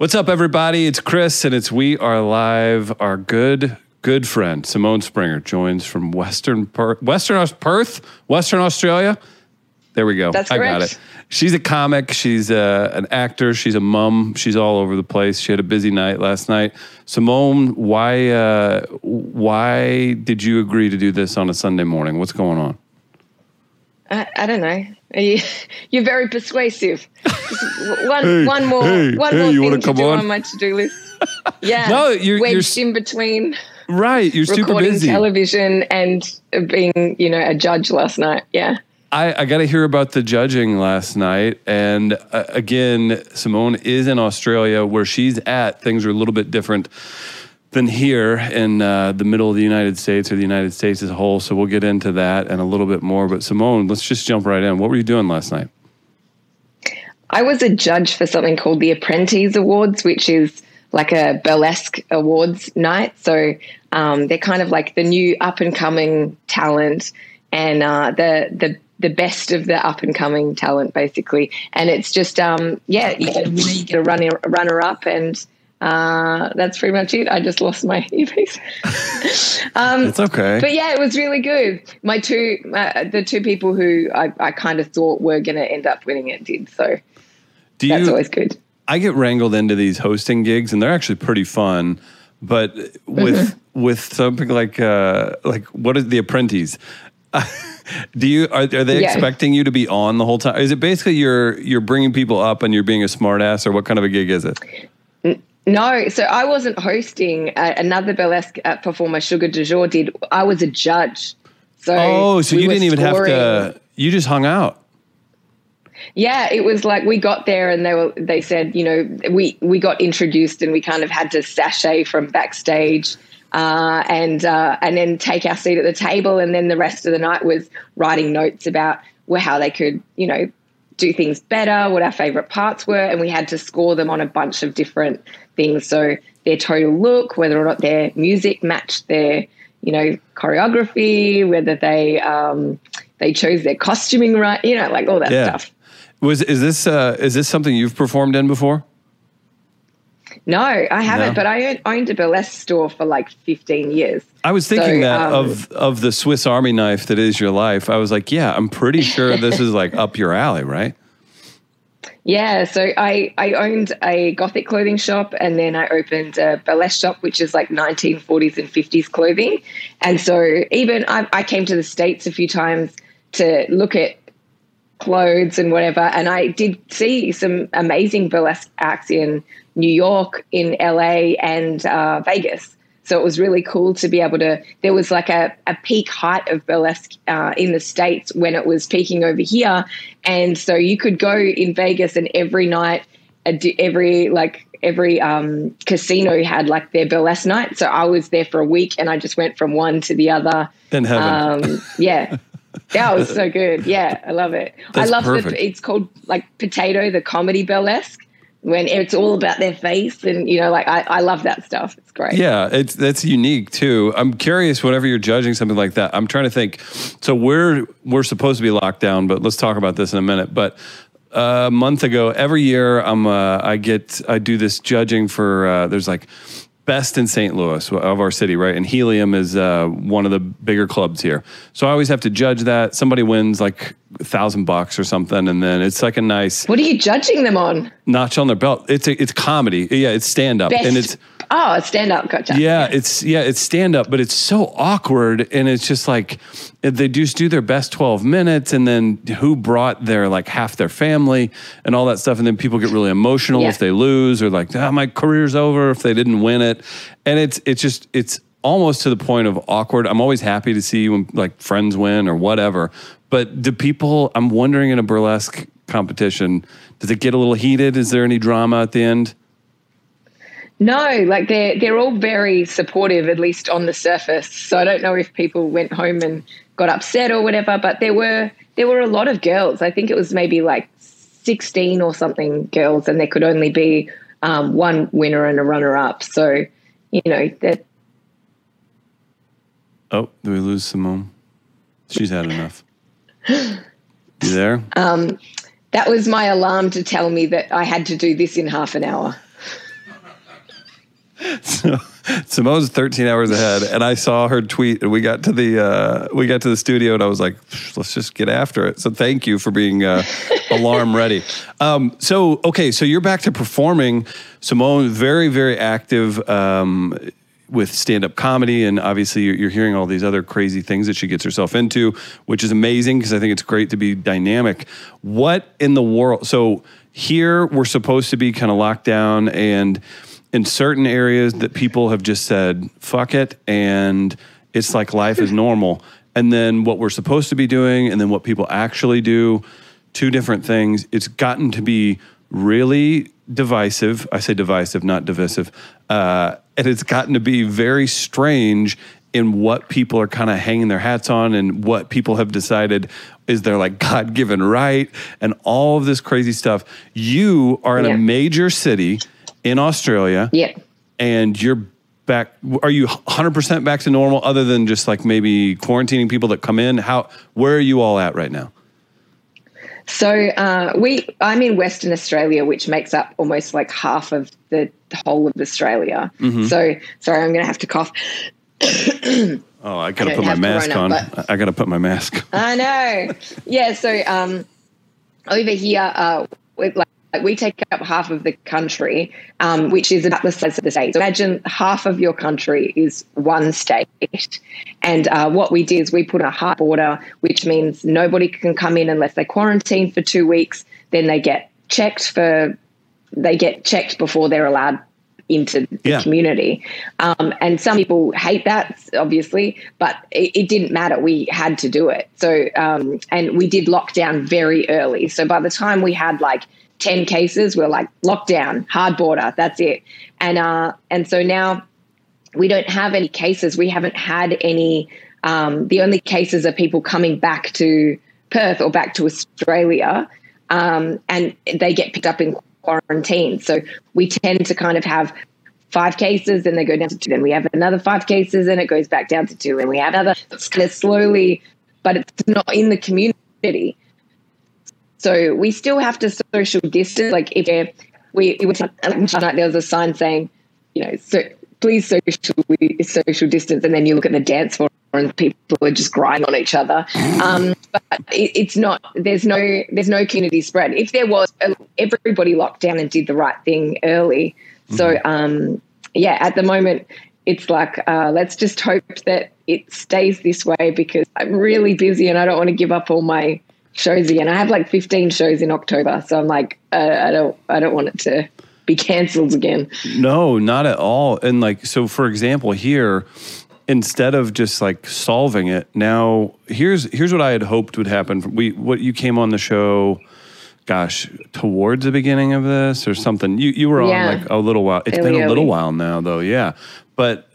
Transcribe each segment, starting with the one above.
What's up, everybody? It's Chris, and it's We Are Live. Our good, good friend Simone Springer joins from Western Perth, Western Perth, Western Australia. There we go. That's I got it. She's a comic. She's uh, an actor. She's a mom. She's all over the place. She had a busy night last night. Simone, why, uh, why did you agree to do this on a Sunday morning? What's going on? I, I don't know. Are you, you're very persuasive. One, Hey, one more, hey, one hey, more thing to come do on? on, my to-do list. Yeah, No, you're- you're wedged in between Right, you're super busy. television and being, you know, a judge last night. Yeah. I, I got to hear about the judging last night. And uh, again, Simone is in Australia where she's at. Things are a little bit different than here in uh, the middle of the United States or the United States as a whole. So we'll get into that and a little bit more. But Simone, let's just jump right in. What were you doing last night? I was a judge for something called the Apprentice Awards, which is like a burlesque awards night. So um, they're kind of like the new up and coming talent and uh, the the the best of the up and coming talent, basically. And it's just um, yeah, you get a runner runner up, and uh, that's pretty much it. I just lost my earpiece. um, It's okay. but yeah, it was really good. My two, uh, the two people who I, I kind of thought were going to end up winning it did. So Do that's you? always good. I get wrangled into these hosting gigs, and they're actually pretty fun. But with with something like uh, like what is the Apprentice? Do you are, are they Yeah. expecting you to be on the whole time? Is it basically you're you're bringing people up and you're being a smartass, or what kind of a gig is it? No, so I wasn't hosting. Uh, another burlesque uh, performer, Sugar Du Jour, did. I was a judge. So Oh, so we you didn't even have to. You just hung out. Yeah, it was like we got there and they were. They said, you know, we we got introduced and we kind of had to sashay from backstage. Uh, and uh, and then take our seat at the table, and then the rest of the night was writing notes about well, how they could, you know, do things better, what our favorite parts were, and we had to score them on a bunch of different things. So their total look, whether or not their music matched their, you know, choreography, whether they um, they chose their costuming right, you know, like all that Yeah. stuff. Was is this uh, is this something you've performed in before? No, I haven't, No? but I owned, a burlesque store for like 15 years. I was thinking So, that um, of of the Swiss Army knife that is your life. I was like, yeah, I'm pretty sure this is like up your alley, right? Yeah, so I, I owned a gothic clothing shop and then I opened a burlesque shop, which is like 1940s and 50s clothing. And so even I, I came to the States a few times to look at clothes and whatever. And I did see some amazing burlesque acts in New York, in LA, and uh, Vegas. So it was really cool to be able to. There was like a, a peak height of burlesque uh, in the States when it was peaking over here. And so you could go in Vegas and every night, every like every um, casino had like their burlesque night. So I was there for a week and I just went from one to the other. In heaven. Um, yeah. That was so good. Yeah, I love it. That's I love perfect. that it's called like Potato, the comedy burlesque, when it's all about their face. And, you know, like I, I love that stuff. It's great. Yeah, it's that's unique too. I'm curious. Whenever you're judging something like that, I'm trying to think. So we're we're supposed to be locked down, but let's talk about this in a minute. But uh, a month ago, every year, I'm uh, I get I do this judging for. Uh, there's like best in St. Louis of our city, right? And Helium is uh, one of the bigger clubs here. So I always have to judge that. Somebody wins like a thousand bucks or something, and then it's like a nice What are you judging them on? notch on their belt. It's a, it's comedy. Yeah, it's stand up, and it's oh, stand up. Gotcha. yeah, it's yeah, it's stand up, but it's so awkward, and it's just like they just do their best twelve minutes, and then who brought their like half their family and all that stuff, and then people get really emotional Yeah. if they lose, or like ah, my career's over if they didn't win it, and it's it's just it's almost to the point of awkward. I'm always happy to see when like friends win or whatever, but do people? I'm wondering in a burlesque competition, does it get a little heated? Is there any drama at the end? No, like they're they're all very supportive, at least on the surface. So I don't know if people went home and got upset or whatever, but there were there were a lot of girls. I think it was maybe like sixteen or something girls, and there could only be um, one winner and a runner up. So you know that Oh, do we lose Simone? She's had enough. You there? that was my alarm to tell me that I had to do this in half an hour. So Simone's 13 hours ahead, and I saw her tweet, and we got to the uh, we got to the studio, and I was like, let's just get after it. So thank you for being uh, alarm ready. Um, so okay, so you're back to performing. Simone, very very active. Um, with stand-up comedy and obviously you're, you're hearing all these other crazy things that she gets herself into which is amazing because i think it's great to be dynamic what in the world so here we're supposed to be kind of locked down and in certain areas that people have just said fuck it and it's like life is normal and then what we're supposed to be doing and then what people actually do two different things it's gotten to be really divisive i say divisive not divisive uh, and it's gotten to be very strange in what people are kind of hanging their hats on and what people have decided is their like God given right and all of this crazy stuff. You are in Yeah. a major city in Australia Yeah. and you're back. Are you 100% back to normal other than just like maybe quarantining people that come in? How, where are you all at right now? So uh, we, I'm in Western Australia, which makes up almost like half of the whole of Australia. Mm-hmm. So sorry, I'm going to have to cough. Oh, I got to put my mask corona, on. I got to put my mask. I know. Yeah. So um, over here, uh, with like. Like, We take up half of the country, um, which is about the size of the state. So imagine half of your country is one state. And uh, what we did is we put a hard border, which means nobody can come in unless they quarantine for two weeks. Then they get checked for, they get checked before they're allowed into the Yeah. community. Um, and some people hate that, obviously, but it, it didn't matter. We had to do it. So, um, and we did lockdown very early. So by the time we had like 10 cases, we're like, lockdown, hard border, that's it. And, uh, and so now we don't have any cases. We haven't had any. Um, the only cases are people coming back to Perth or back to Australia, um, and they get picked up in quarantine. So we tend to kind of have five cases, and they go down to two. Then we have another five cases, and it goes back down to two, and we have another. It's kind of slowly, but it's not in the community. So we still have to social distance. Like if we, we there was a sign saying, you know, so please social social distance, and then you look at the dance floor and people are just grinding on each other. Um, but it, it's not. There's no. There's no community spread. If there was, everybody locked down and did the right thing early. So um, yeah, at the moment. It's like, uh, let's just hope that it stays this way because I'm really busy and I don't want to give up all my shows again. I have like 15 shows in October, so I'm like, uh, I don't, I don't want it to be cancelled again. No, not at all. And like, so for example, here, instead of just like solving it, now here's here's what I had hoped would happen. We what you came on the show, gosh, towards the beginning of this or something. You you were on Yeah. like a little while. It's been a little while now, though. Yeah, but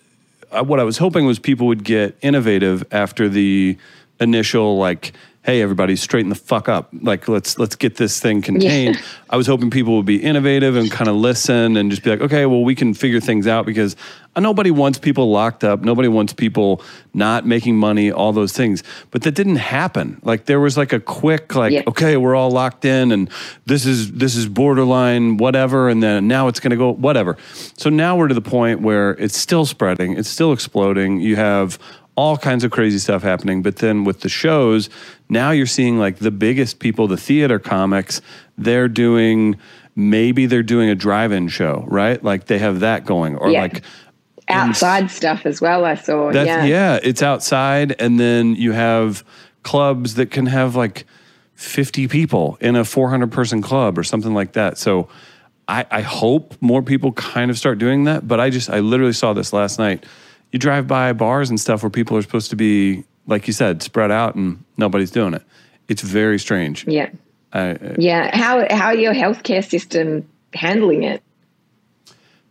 uh, what I was hoping was people would get innovative after the initial like. Hey everybody, straighten the fuck up! Like let's let's get this thing contained. I was hoping people would be innovative and kind of listen and just be like, okay, well, we can figure things out because uh, nobody wants people locked up. Nobody wants people not making money, all those things. But that didn't happen. Like there was like a quick, like, Yeah. okay, we're all locked in and this is this is borderline whatever, and then now it's gonna go whatever. So now we're to the point where it's still spreading, it's still exploding. You have all kinds of crazy stuff happening. But then with the shows, now you're seeing like the biggest people, the theater comics, they're doing maybe they're doing a drive-in show, right? Like they have that going, or Yeah. like Outside stuff as well. I saw. yeah. yeah. it's outside, and then you have clubs that can have like 50 people in a 400 person club or something like that. So I, I hope more people kind of start doing that. But I just, I literally saw this last night. You drive by bars and stuff where people are supposed to be, like you said, spread out and nobody's doing it. It's very strange. Yeah. I, Yeah. How how are your healthcare system handling it?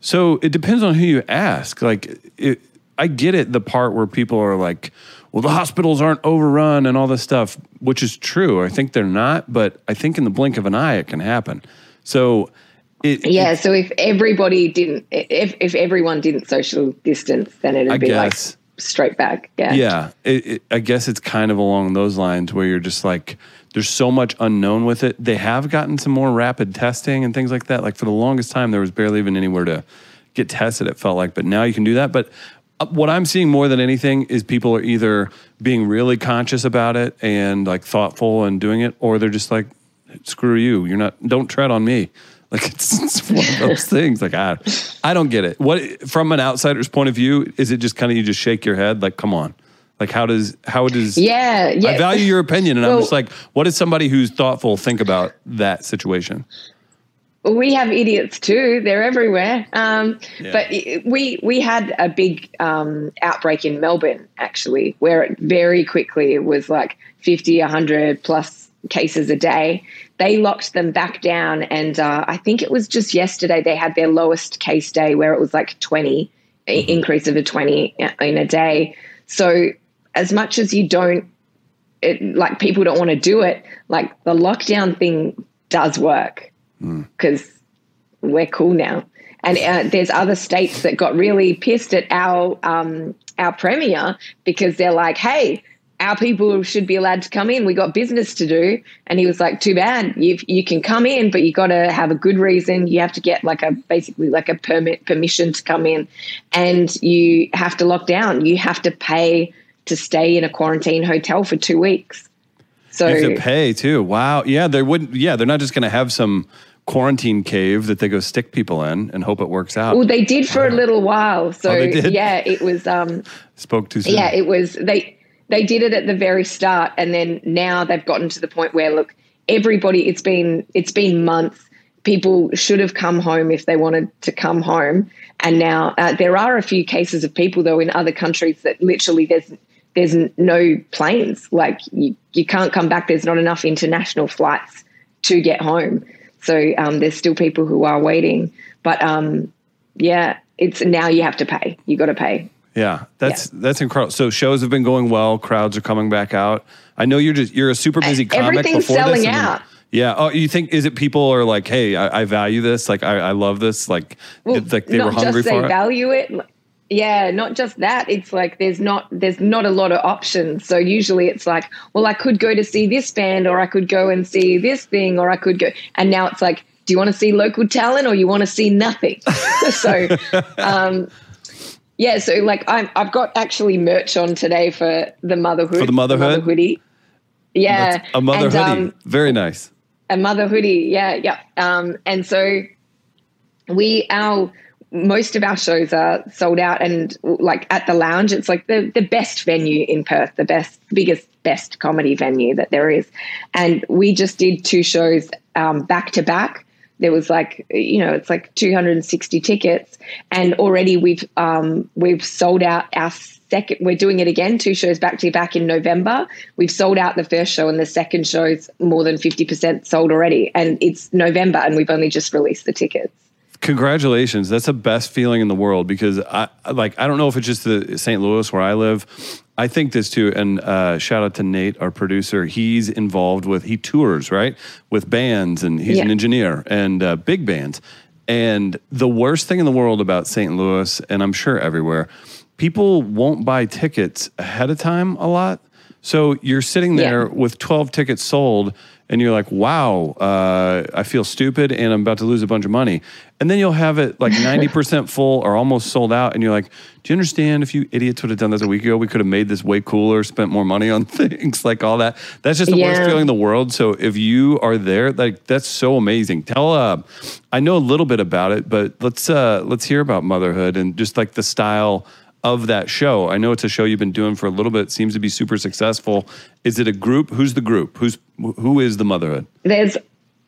So it depends on who you ask. Like, it, I get it, the part where people are like, well, the hospitals aren't overrun and all this stuff, which is true. I think they're not, but I think in the blink of an eye, it can happen. So, it, Yeah. So if everybody didn't, if if everyone didn't social distance, then it'd I be guess. like straight back. Yeah. yeah, it, it, I guess it's kind of along those lines where you're just like, there's so much unknown with it. They have gotten some more rapid testing and things like that. Like for the longest time, there was barely even anywhere to get tested. It felt like, but now you can do that. But uh, what I'm seeing more than anything is people are either being really conscious about it and like thoughtful and doing it, or they're just like, screw you, you're not, don't tread on me. Like it's, it's one of those things. Like I, I don't get it. What from an outsider's point of view, is it just kind of you just shake your head like, come on, like how does how does yeah yeah I value your opinion, and well, I'm just like, what does somebody who's thoughtful think about that situation? We have idiots too. They're everywhere. Um, yeah. But we we had a big um, outbreak in Melbourne actually, where it very quickly it was like 50, 100 plus cases a day they locked them back down. And uh, I think it was just yesterday they had their lowest case day where it was like 20, mm-hmm. increase of a 20 in a day. So as much as you don't, it, like people don't want to do it, like the lockdown thing does work because mm. we're cool now. And uh, there's other states that got really pissed at our um, our premier because they're like, "Hey, our people should be allowed to come in. We got business to do. And he was like, too bad. You you can come in, but you got to have a good reason. You have to get like a basically like a permit permission to come in, and you have to lock down. You have to pay to stay in a quarantine hotel for two weeks. So you have to pay too. Wow. Yeah, they wouldn't. Yeah, they're not just going to have some quarantine cave that they go stick people in and hope it works out. Well, they did for a little while. So oh, yeah, it was. Um, Spoke too soon. Yeah, it was. They they did it at the very start and then now they've gotten to the point where look everybody it's been it's been months people should have come home if they wanted to come home and now uh, there are a few cases of people though in other countries that literally there's there's no planes like you, you can't come back there's not enough international flights to get home so um, there's still people who are waiting but um, yeah it's now you have to pay you got to pay yeah, that's yeah. that's incredible. So shows have been going well. Crowds are coming back out. I know you're just you're a super busy comic. Everything's selling this, out. Yeah. Oh, you think is it people are like, hey, I, I value this. Like, I, I love this. Like, well, like they were hungry just for they it. value it. Yeah, not just that. It's like there's not there's not a lot of options. So usually it's like, well, I could go to see this band, or I could go and see this thing, or I could go. And now it's like, do you want to see local talent, or you want to see nothing? so, um, yeah, so like I'm, I've got actually merch on today for the motherhood. For the motherhood? Mother hoodie. Yeah. That's a mother and, hoodie. Um, Very nice. A mother hoodie. Yeah. Yeah. Um, and so we, our, most of our shows are sold out and like at the lounge, it's like the, the best venue in Perth, the best, biggest, best comedy venue that there is. And we just did two shows um, back to back. There was like you know it's like 260 tickets. And already we've um, we've sold out our second we're doing it again two shows back to back in november. We've sold out the first show and the second show's more than 50% sold already. And it's november and we've only just released the tickets congratulations that's the best feeling in the world because i like i don't know if it's just the st louis where i live I think this too, and uh, shout out to Nate, our producer. He's involved with he tours right with bands, and he's yeah. an engineer and uh, big bands. And the worst thing in the world about St. Louis, and I'm sure everywhere, people won't buy tickets ahead of time a lot. So you're sitting there yeah. with 12 tickets sold and you're like, wow, uh, I feel stupid and I'm about to lose a bunch of money. And then you'll have it like 90% full or almost sold out. And you're like, do you understand if you idiots would have done this a week ago, we could have made this way cooler, spent more money on things like all that. That's just the yeah. worst feeling in the world. So if you are there, like that's so amazing. Tell, uh, I know a little bit about it, but let's, uh, let's hear about motherhood and just like the style of that show? I know it's a show you've been doing for a little bit. Seems to be super successful. Is it a group? Who's the group? Who's who is the motherhood? There's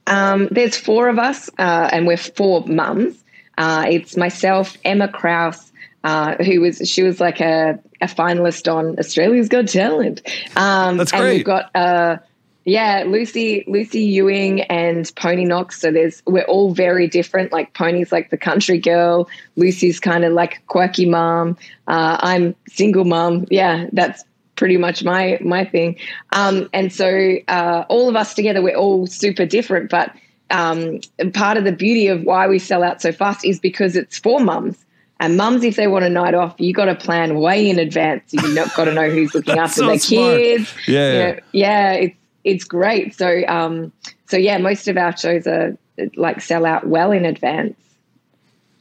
um, there's four of us, uh, and we're four mums. Uh, it's myself, Emma Kraus, uh, who was she was like a, a finalist on Australia's Got Talent. Um, That's great. And we've got uh, yeah, Lucy Lucy Ewing and Pony Knox. So there's we're all very different. Like Pony's like the country girl. Lucy's kind of like quirky mom. Uh, I'm single mom. Yeah, that's pretty much my my thing. Um, and so uh, all of us together, we're all super different. But um, part of the beauty of why we sell out so fast is because it's for mums. And mums, if they want a night off, you got to plan way in advance. You've got to know who's looking after so their smart. kids. Yeah, you know, yeah. It's it's great. So um, so yeah, most of our shows are like sell out well in advance.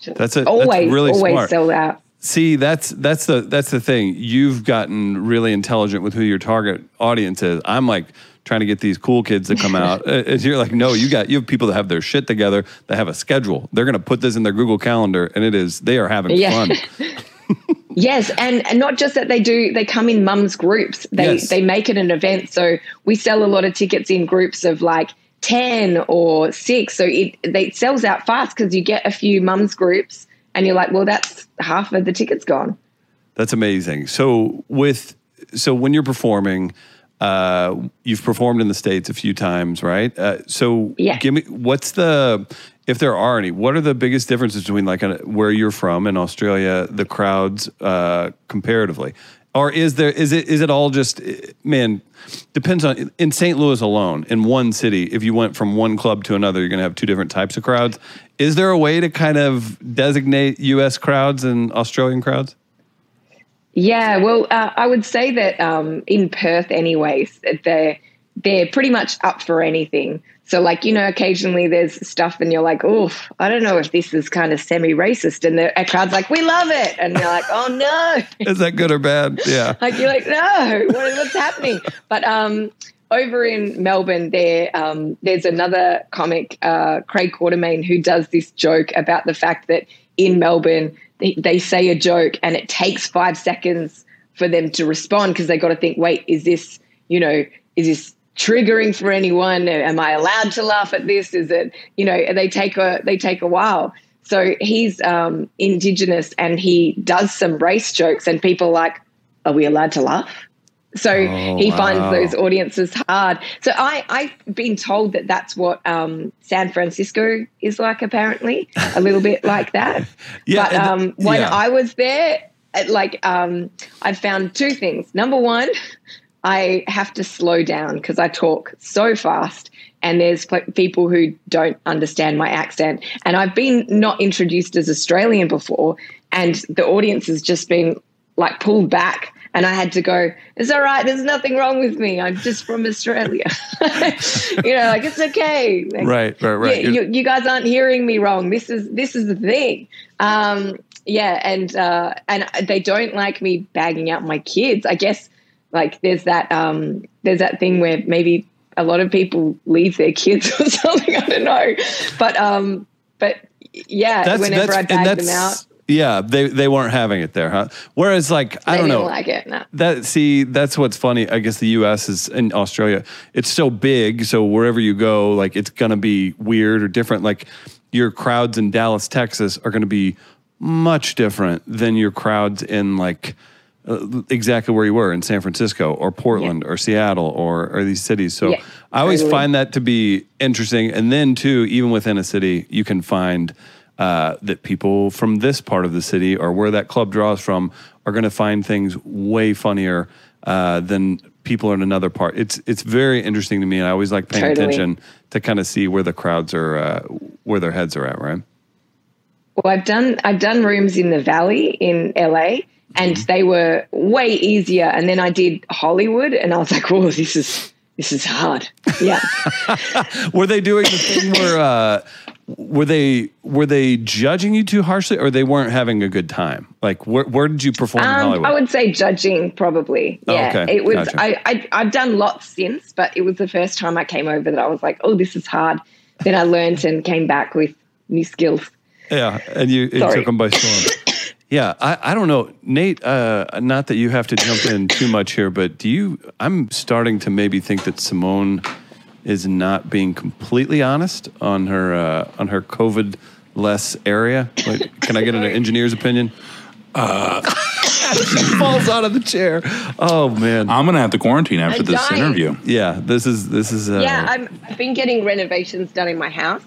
That's a always that's really always smart. sold out. See, that's that's the that's the thing. You've gotten really intelligent with who your target audience is. I'm like trying to get these cool kids to come out. Uh, and you're like, no, you got you have people that have their shit together, that have a schedule. They're gonna put this in their Google Calendar, and it is they are having Yeah. fun. Yes, and, and not just that they do, they come in mums groups. They Yes. they make it an event. So we sell a lot of tickets in groups of like ten or six. So it they, it sells out fast because you get a few mums groups, and you're like, well, that's half of the tickets gone. That's amazing. So with so when you're performing, uh, you've performed in the states a few times, right? Uh, so Yeah. give me what's the if there are any, what are the biggest differences between like a, where you're from in Australia, the crowds uh, comparatively, or is there is it is it all just eh, man depends on in St. Louis alone in one city if you went from one club to another you're going to have two different types of crowds. Is there a way to kind of designate U.S. crowds and Australian crowds? Yeah, well, uh, I would say that um, in Perth, anyways, they're they're pretty much up for anything. So, like you know, occasionally there's stuff, and you're like, "Oh, I don't know if this is kind of semi-racist," and the crowd's like, "We love it," and you're like, "Oh no!" Is that good or bad? Yeah. like you're like, "No, what, what's happening?" But um, over in Melbourne, there um, there's another comic, uh, Craig Quartermaine, who does this joke about the fact that in Melbourne they, say a joke and it takes five seconds for them to respond because they got to think, wait, is this you know is this triggering for anyone? Am I allowed to laugh at this? Is it you know they take a they take a while. So he's um, indigenous and he does some race jokes and people are like, are we allowed to laugh? So Oh, he wow. finds those audiences hard. So I, I've been told that that's what um, San Francisco is like, apparently, a little bit like that. Yeah, but um, when yeah. I was there, it, like um, I found two things. Number one, I have to slow down because I talk so fast, and there's people who don't understand my accent. And I've been not introduced as Australian before, and the audience has just been like pulled back. And I had to go, it's all right. There's nothing wrong with me. I'm just from Australia. you know, like it's okay. Like, Right, right, right. you, you, you guys aren't hearing me wrong. This is this is the thing. Um, yeah, and uh, and they don't like me bagging out my kids. I guess like there's that um, there's that thing where maybe a lot of people leave their kids or something. I don't know, but um, but yeah, whenever I and bag them out, Yeah, they they weren't having it there, huh? Whereas, like, I they don't didn't know. like it. No. That see, that's what's funny. I guess the U.S. is in Australia. It's so big, so wherever you go, like it's gonna be weird or different. Like your crowds in Dallas, Texas, are gonna be much different than your crowds in like uh, exactly where you were in San Francisco or Portland or Seattle or or these cities. So Yeah, I always totally. find that to be interesting. And then too, even within a city, you can find uh, that people from this part of the city or where that club draws from are going to find things way funnier uh, than people in another part. It's it's very interesting to me, and I always like paying Totally. attention to kind of see where the crowds are, uh, where their heads are at. Right? Well, I've done I've done rooms in the Valley in LA, and they were way easier. And then I did Hollywood, and I was like, "Oh, this is this is hard." Yeah, Were they doing the thing where uh, were they were they judging you too harshly, or they weren't having a good time? Like, where where did you perform in um, Hollywood? I would say judging probably. Oh, Yeah, okay. it was. Gotcha. I, I I've done lots since, but it was the first time I came over that I was like, "Oh, this is hard." Then I learned and came back with new skills. Yeah, and you it Sorry. took them by storm. yeah, I, I don't know, Nate. Uh, not that you have to jump in too much here, but do you? I'm starting to maybe think that Simone is not being completely honest on her uh, on her COVID less area. Like, can I get an engineer's opinion? Uh, falls out of the chair. Oh man. I'm gonna have to quarantine after I'm this dying. interview. yeah, this is this is. Uh, yeah, I'm, I've been getting renovations done in my house.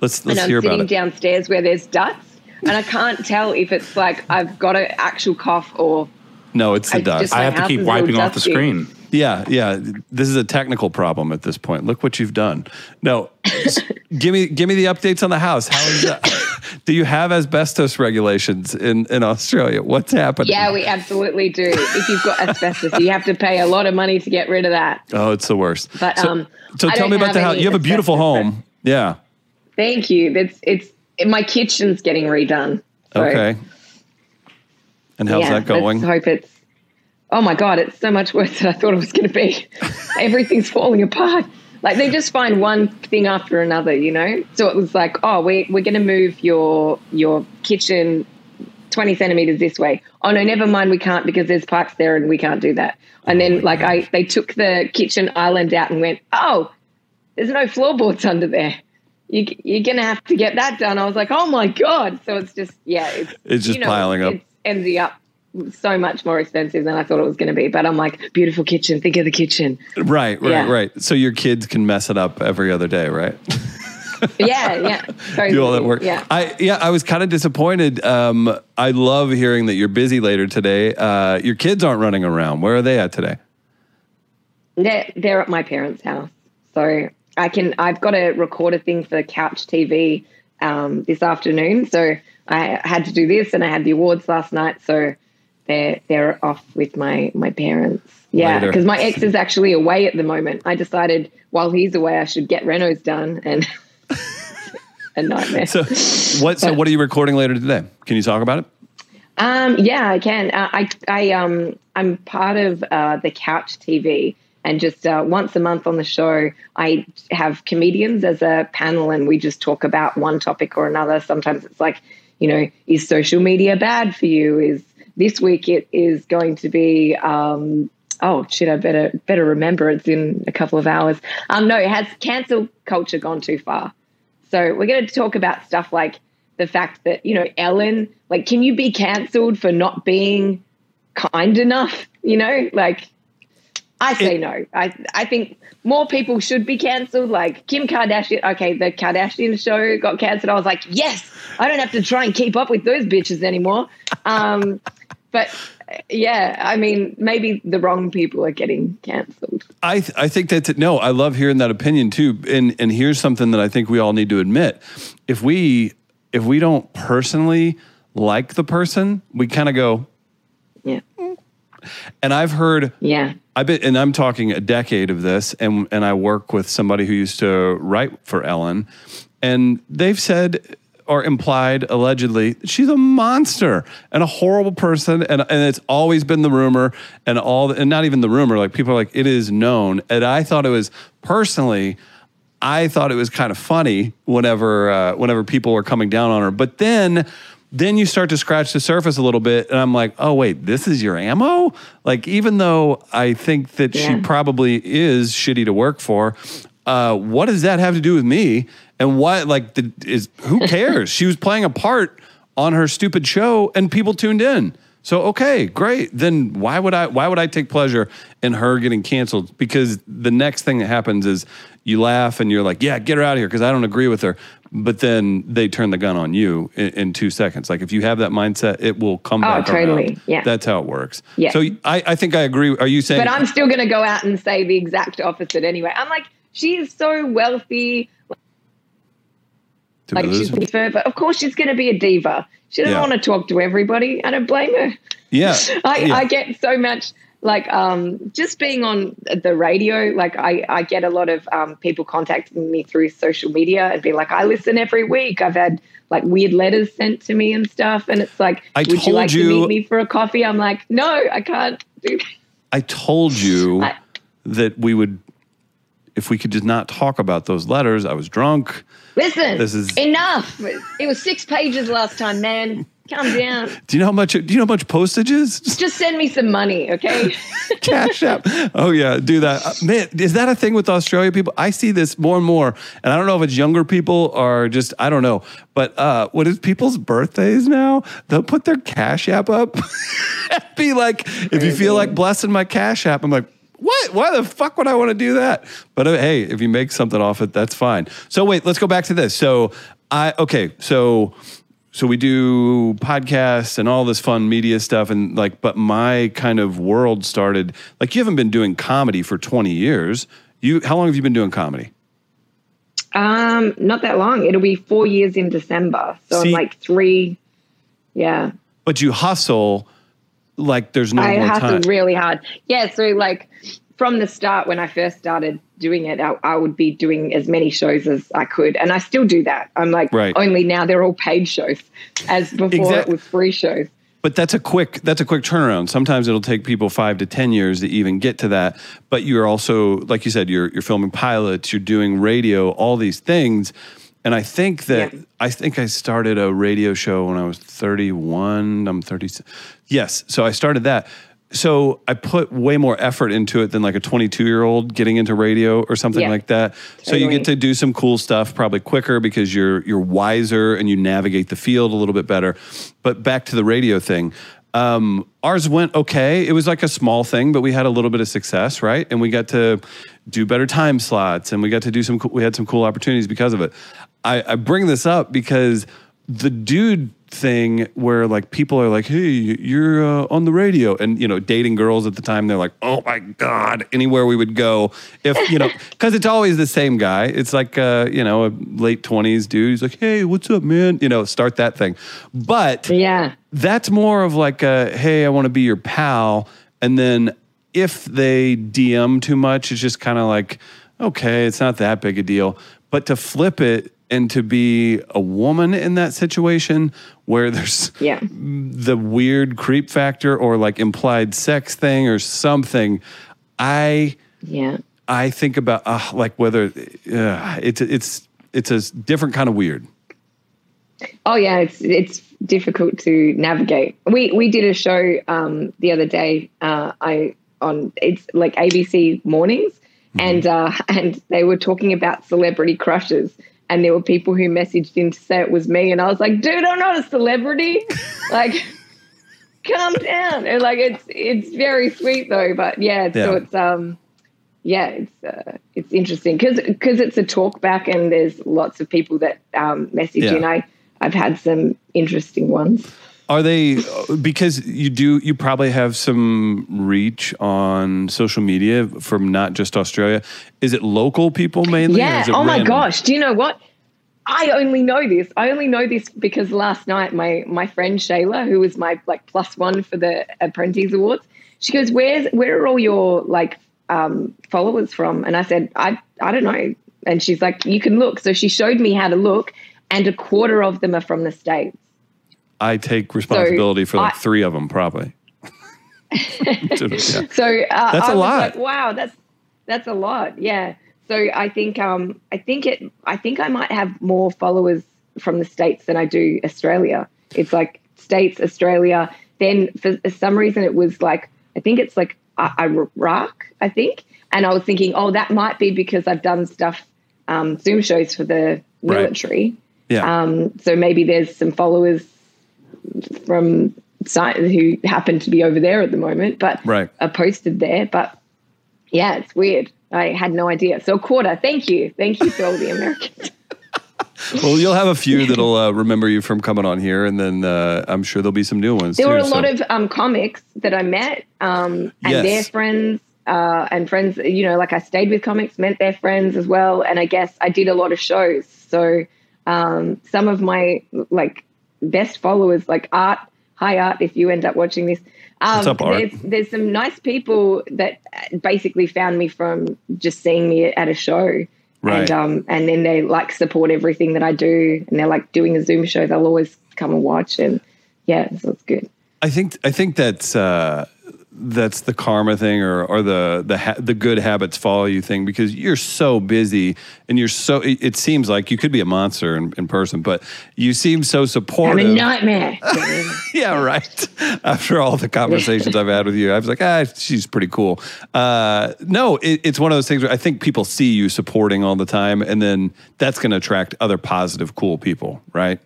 let's and let's and I'm hear about sitting it. downstairs where there's dust, and I can't tell if it's like I've got an actual cough or No, it's the I dust. I have to keep is a little wiping off the screen. Yeah, yeah. This is a technical problem at this point. Look what you've done. No, give me give me the updates on the house. How is that? Do you have asbestos regulations in in Australia? What's happening? yeah, we absolutely do. If you've got asbestos, you have to pay a lot of money to get rid of that. Oh, it's the worst. But, so, um, so tell me about the house. You have a beautiful home. Yeah. Thank you. It's it's my kitchen's getting redone. So, Okay. And how's that going? Let's hope it's. Oh my god, it's so much worse than I thought it was going to be. Everything's falling apart. Like they just find one thing after another, you know. So it was like, oh, we we're going to move your your kitchen twenty centimeters this way. Oh no, never mind, we can't because there's pipes there and we can't do that. And then oh like I they took the kitchen island out and went, oh, there's no floorboards under there. You, you're going to have to get that done. I was like, oh my god. So it's just yeah, it's It's just piling up. It's ending up so much more expensive than I thought it was going to be. But I'm like, beautiful kitchen. Think of the kitchen. Right, right, Yeah. right. So your kids can mess it up every other day, right? Yeah, yeah. Do all that work. Yeah. I yeah, I was kind of disappointed. Um, I love hearing that you're busy later today. Uh, your kids aren't running around. Where are they at today? They're, they're at my parents' house. So I can, I've got to record a thing for Couch TV um, this afternoon. So I had to do this and I had the awards last night. So they're, they're off with my, my parents. Yeah. Because my ex is actually away at the moment. I decided while he's away, I should get Renos done and a nightmare. So what? So what are you recording later today? Can you talk about it? Um, yeah, I can. Uh, I, I, um, I'm part of uh, the Couch TV, and just uh, once a month on the show, I have comedians as a panel, and we just talk about one topic or another. Sometimes it's like, you know, is social media bad for you? Is this week it is going to be? Um, oh shit! I better better remember. It's in a couple of hours. Um, no, has cancel culture gone too far? So we're going to talk about stuff like the fact that, you know, Ellen, like, can you be cancelled for not being kind enough? You know, like, I say no. I, I think more people should be cancelled. Like Kim Kardashian, okay, the Kardashian show got cancelled. I was like, yes, I don't have to try and keep up with those bitches anymore. Um, but yeah, I mean, maybe the wrong people are getting cancelled. I th- I think that no, I love hearing that opinion too. And and here's something that I think we all need to admit: if we if we don't personally like the person, we kind of go. Yeah. Mm. And I've heard Yeah. I've been, and I'm talking a decade of this, and and I work with somebody who used to write for Ellen, and they've said or implied allegedly she's a monster and a horrible person, and and it's always been the rumor, and all, and not even the rumor, like people are like it is known, and I thought it was personally. I thought it was kind of funny whenever uh, whenever people were coming down on her, but then then you start to scratch the surface a little bit, and I'm like, oh wait, this is your ammo. Like even though I think that she probably is shitty to work for, uh, what does that have to do with me? And what like the, is who cares? she was playing a part on her stupid show, and people tuned in. So okay, great. Then why would I why would I take pleasure in her getting canceled? Because the next thing that happens is you laugh and you're like, yeah, get her out of here because I don't agree with her. But then they turn the gun on you in, in two seconds. Like if you have that mindset, it will come Oh, back totally. around. Yeah. that's how it works. Yeah. So I, I think I agree. Are you saying? But I'm still going to go out and say the exact opposite anyway. I'm like, she's so wealthy. To Like she's a diva, of course she's going to be a diva. She doesn't Yeah. want to talk to everybody. I don't blame her. yeah, I, yeah. I get so much like um, just being on the radio. Like I, I get a lot of um, people contacting me through social media and be like, I listen every week. I've had like weird letters sent to me and stuff, and it's like, I would you told like you- to meet me for a coffee? I'm like, no, I can't do. That. I told you I- that we would, if we could just not talk about those letters. I was drunk. Listen, This is- enough. It was six pages last time, man. Calm down. Do you know how much? Do you know how much postage is? Just send me some money, okay? Cash app. Oh yeah, do that. Uh, man, is that a thing with Australia people? I see this more and more, and I don't know if it's younger people or just I don't know. But uh, what is people's birthdays now? They'll put their cash app up. Be like, if you feel like blessing my cash app, I'm like. What? Why the fuck would I want to do that? But uh, hey, if you make something off it, that's fine. So wait, let's go back to this. So I okay, so so we do podcasts and all this fun media stuff and like but my kind of world started like you haven't been doing comedy for 20 years you how long have you been doing comedy um, not that long. It'll be four years in December. So See- I'm like three. Yeah. but you hustle like there's no I more hustled time really hard. Yeah. So like from the start, when I first started doing it, I, I, would be doing as many shows as I could, and I still do that. I'm like, right. only now they're all paid shows, as before exactly. it was free shows. But that's a quick that's a quick turnaround. Sometimes it'll take people five to ten years to even get to that. But you're also, like you said, you're you're filming pilots, you're doing radio, all these things. And I think that yeah. I think I started a radio show when I was 31. I'm 30. Yes, so I started that so I put way more effort into it than like a 22 year old getting into radio or something yeah, like that. So totally. you get to do some cool stuff probably quicker because you're you're wiser and you navigate the field a little bit better. But back to the radio thing. Um, ours went okay. It was like a small thing, but we had a little bit of success, right? And we got to do better time slots, and we got to do some. Cool we had some cool opportunities because of it. I, I bring this up because the dude thing where like people are like, "Hey, you're uh, on the radio," and you know, dating girls at the time, they're like, "Oh my god!" Anywhere we would go, if you know, because it's always the same guy. It's like uh, you know, a late twenties dude. He's like, "Hey, what's up, man?" You know, start that thing. But yeah, that's more of like a, "Hey, I want to be your pal," and then if they DM too much, it's just kind of like, okay, it's not that big a deal. But to flip it and to be a woman in that situation where there's yeah. the weird creep factor or like implied sex thing or something i yeah i think about uh, like whether uh, it's it's it's a different kind of weird oh yeah it's it's difficult to navigate we we did a show um the other day uh i on it's like abc mornings mm-hmm. and uh and they were talking about celebrity crushes and there were people who messaged in to say it was me and i was like dude i'm not a celebrity like calm down and like it's it's very sweet though but yeah, yeah. so it's um yeah it's uh, it's interesting because because it's a talk back and there's lots of people that um message yeah. in i i've had some interesting ones are they because you do you probably have some reach on social media from not just Australia? Is it local people mainly? Yeah. oh my gosh. Do you know what? I only know this. I only know this because last night my my friend Shayla, who was my like plus one for the Apprentice Awards, she goes, "Where's where are all your like um, followers from?" And I said, "I I don't know." And she's like, "You can look." So she showed me how to look, and a quarter of them are from the states. I take responsibility so for like I, three of them, probably. yeah. So uh, that's a lot. Like, wow, that's that's a lot. Yeah. So I think um, I think it I think I might have more followers from the states than I do Australia. It's like states, Australia. Then for some reason it was like I think it's like Iraq. I think, and I was thinking, oh, that might be because I've done stuff um, Zoom shows for the military. Right. Yeah. Um, so maybe there's some followers from who happen to be over there at the moment, but right. are posted there. But yeah, it's weird. I had no idea. So quarter, thank you, thank you for all the Americans. well, you'll have a few that'll uh, remember you from coming on here, and then uh, I'm sure there'll be some new ones. There too, were a so. lot of um, comics that I met, um, and yes. their friends, uh, and friends. You know, like I stayed with comics, met their friends as well, and I guess I did a lot of shows. So um, some of my like best followers, like Art. Hi, Art. If you end up watching this, um, What's up, Art? There's, there's some nice people that basically found me from just seeing me at a show. Right. And um, and then they like support everything that I do, and they're like doing a Zoom show. They'll always come and watch, and yeah, so it's good. I think I think that's uh, that's the karma thing or, or the the ha- the good habits follow you thing because you're so busy and you're so it, it seems like you could be a monster in, in, person but you seem so supportive I'm a nightmare yeah right. After all the conversations I've had with you I was like ah she's pretty cool. Uh, no it, it's one of those things where I think people see you supporting all the time and then that's going to attract other positive cool people right?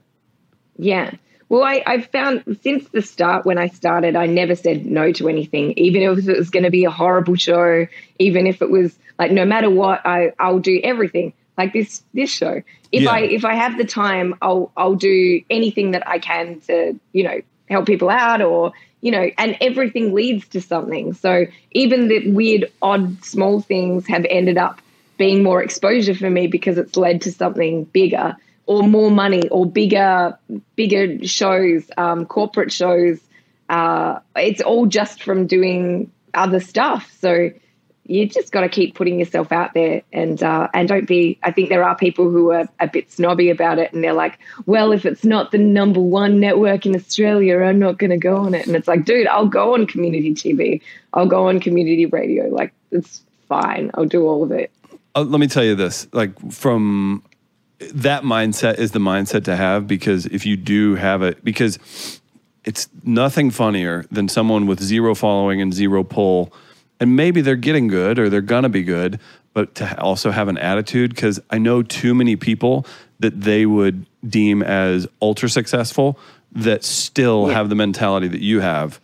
Yeah well, I, I've found since the start when I started, I never said no to anything, even if it was going to be a horrible show, even if it was like no matter what, I I'll do everything like this this show. If yeah. I if I have the time, I'll I'll do anything that I can to you know help people out or you know, and everything leads to something. So even the weird, odd, small things have ended up being more exposure for me because it's led to something bigger or more money or bigger bigger shows, um, corporate shows. Uh, it's all just from doing other stuff. So you just got to keep putting yourself out there and uh, and don't be. I think there are people who are a bit snobby about it, and they're like, "Well, if it's not the number one network in Australia, I'm not going to go on it." And it's like, dude, I'll go on community TV, I'll go on community radio. Like, it's fine. I'll do all of it. Uh, let me tell you this: like from that mindset is the mindset to have because if you do have it, because it's nothing funnier than someone with zero following and zero pull and maybe they're getting good or they're gonna be good, but to also have an attitude because I know too many people that they would deem as ultra successful that still yeah. have the mentality that you have